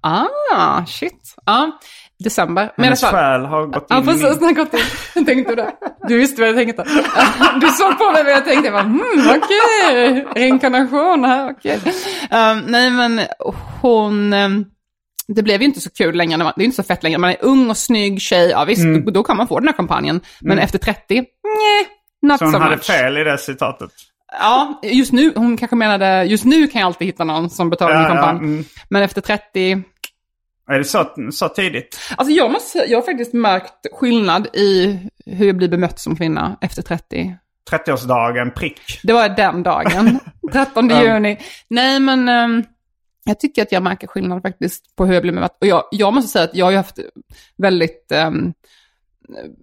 [SPEAKER 2] Ah, shit. Ja. December. Men
[SPEAKER 1] Hennes själ har gått in
[SPEAKER 2] Ja,
[SPEAKER 1] i
[SPEAKER 2] precis.
[SPEAKER 1] min.
[SPEAKER 2] Den har gått in. Jag tänkte det. Du visste vad jag tänkte. Du såg på mig vad jag tänkte. Jag bara, hmm, okej. Reinkarnation här, okej. Um, nej, men hon... um, det blev ju inte så kul längre. Man, det är inte så fett längre. Man är ung och snygg tjej. Ja, visst, då, då kan man få den här kampanjen. Men efter 30, nej, not
[SPEAKER 1] Så hon
[SPEAKER 2] so
[SPEAKER 1] hade
[SPEAKER 2] much.
[SPEAKER 1] fel i det citatet.
[SPEAKER 2] Ja, just nu, hon kanske menade, just nu kan jag alltid hitta någon som betalar
[SPEAKER 1] Ja, ja,
[SPEAKER 2] kampanj.
[SPEAKER 1] mm.
[SPEAKER 2] Men efter 30,
[SPEAKER 1] Är det så, så tidigt?
[SPEAKER 2] alltså jag måste jag har faktiskt märkt skillnad i hur jag blir bemött som kvinna efter 30.
[SPEAKER 1] 30-årsdagen, prick.
[SPEAKER 2] Det var den dagen, 13 juni. Nej, men ehm, jag tycker att jag märker skillnad faktiskt på hur jag blir bemött. Och jag, jag måste säga att jag har haft väldigt um,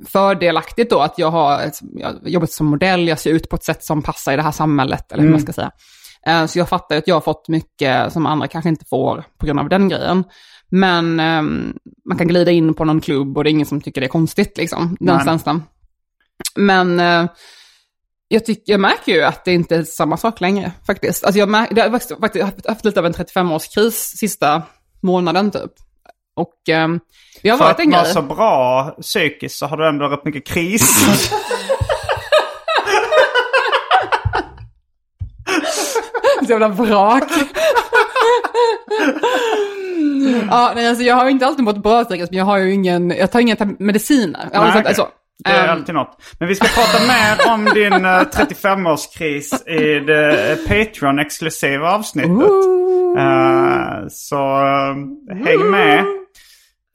[SPEAKER 2] fördelaktigt då att jag har jag har jobbat som modell, jag ser ut på ett sätt som passar i det här samhället, eller hur man ska säga. Eh, Så jag fattar att jag har fått mycket som andra kanske inte får på grund av den grejen. Men ehm, man kan glida in på någon klubb och det är ingen som tycker det är konstigt, liksom, den
[SPEAKER 1] Nej.
[SPEAKER 2] känslan. Men eh, jag, tycker, jag märker ju att det inte är samma sak längre, faktiskt. Alltså jag, märker, det har faktiskt, haft, haft lite av en 35-årskris sista månaden, typ. Och ehm, det har
[SPEAKER 1] För
[SPEAKER 2] varit
[SPEAKER 1] att
[SPEAKER 2] en grej.
[SPEAKER 1] så bra psykiskt så har du ändå rätt mycket kris.
[SPEAKER 2] Så jävla vrak. ja, nej, alltså jag har inte alltid mått bra psykiskt, men jag har ju ingen, jag tar inga mediciner.
[SPEAKER 1] Nej, okej.
[SPEAKER 2] sagt- alltså,
[SPEAKER 1] Det är
[SPEAKER 2] ehm,
[SPEAKER 1] alltid något. Men vi ska prata mer om din eh, 35-årskris i det Patreon-exklusiva avsnittet. Eh, så eh, häng med.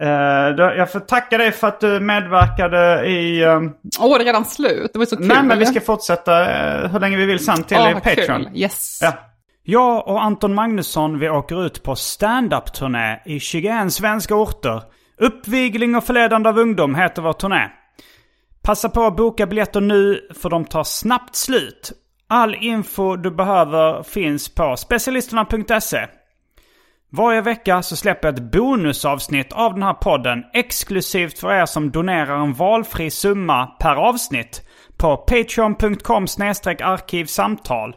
[SPEAKER 1] Eh, då, jag får tacka dig för att du medverkade i... eh,
[SPEAKER 2] Åh, det är redan slut. Det var så kul.
[SPEAKER 1] nej, men vi ska fortsätta eh, hur länge vi vill sen till
[SPEAKER 2] vad
[SPEAKER 1] Patreon.
[SPEAKER 2] kul. Yes.
[SPEAKER 1] Ja. Jag och Anton Magnusson vi åker ut på stand-up-turné i 21 svenska orter. Uppvigling och förledande av ungdom heter vår turné. Passa på att boka biljetter nu för de tar snabbt slut. All info du behöver finns på specialisterna.se. Varje vecka så släpper jag ett bonusavsnitt av den här podden exklusivt för er som donerar en valfri summa per avsnitt på patreon.com arkivsamtal.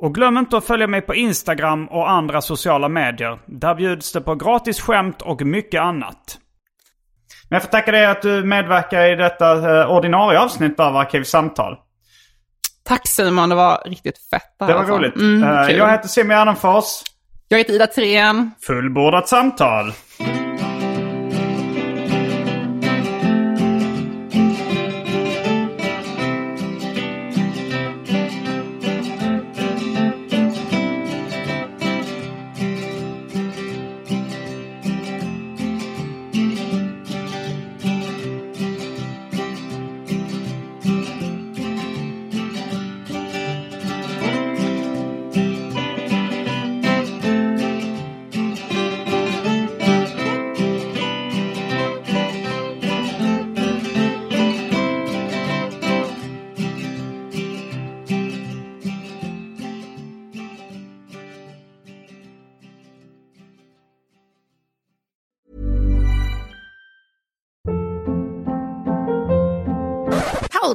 [SPEAKER 1] Och glöm inte att följa mig på Instagram och andra sociala medier. Där bjuds det på gratis skämt och mycket annat. Men jag får tacka dig att du medverkar i detta eh, ordinarie avsnitt av Arkivsamtal.
[SPEAKER 2] Tack Simon, det var riktigt fett det här
[SPEAKER 1] Det var
[SPEAKER 2] alltså.
[SPEAKER 1] roligt.
[SPEAKER 2] Mm,
[SPEAKER 1] Eh, jag heter Simon Gärdenfors.
[SPEAKER 2] jag heter Ida Trén.
[SPEAKER 1] Fullbordat samtal.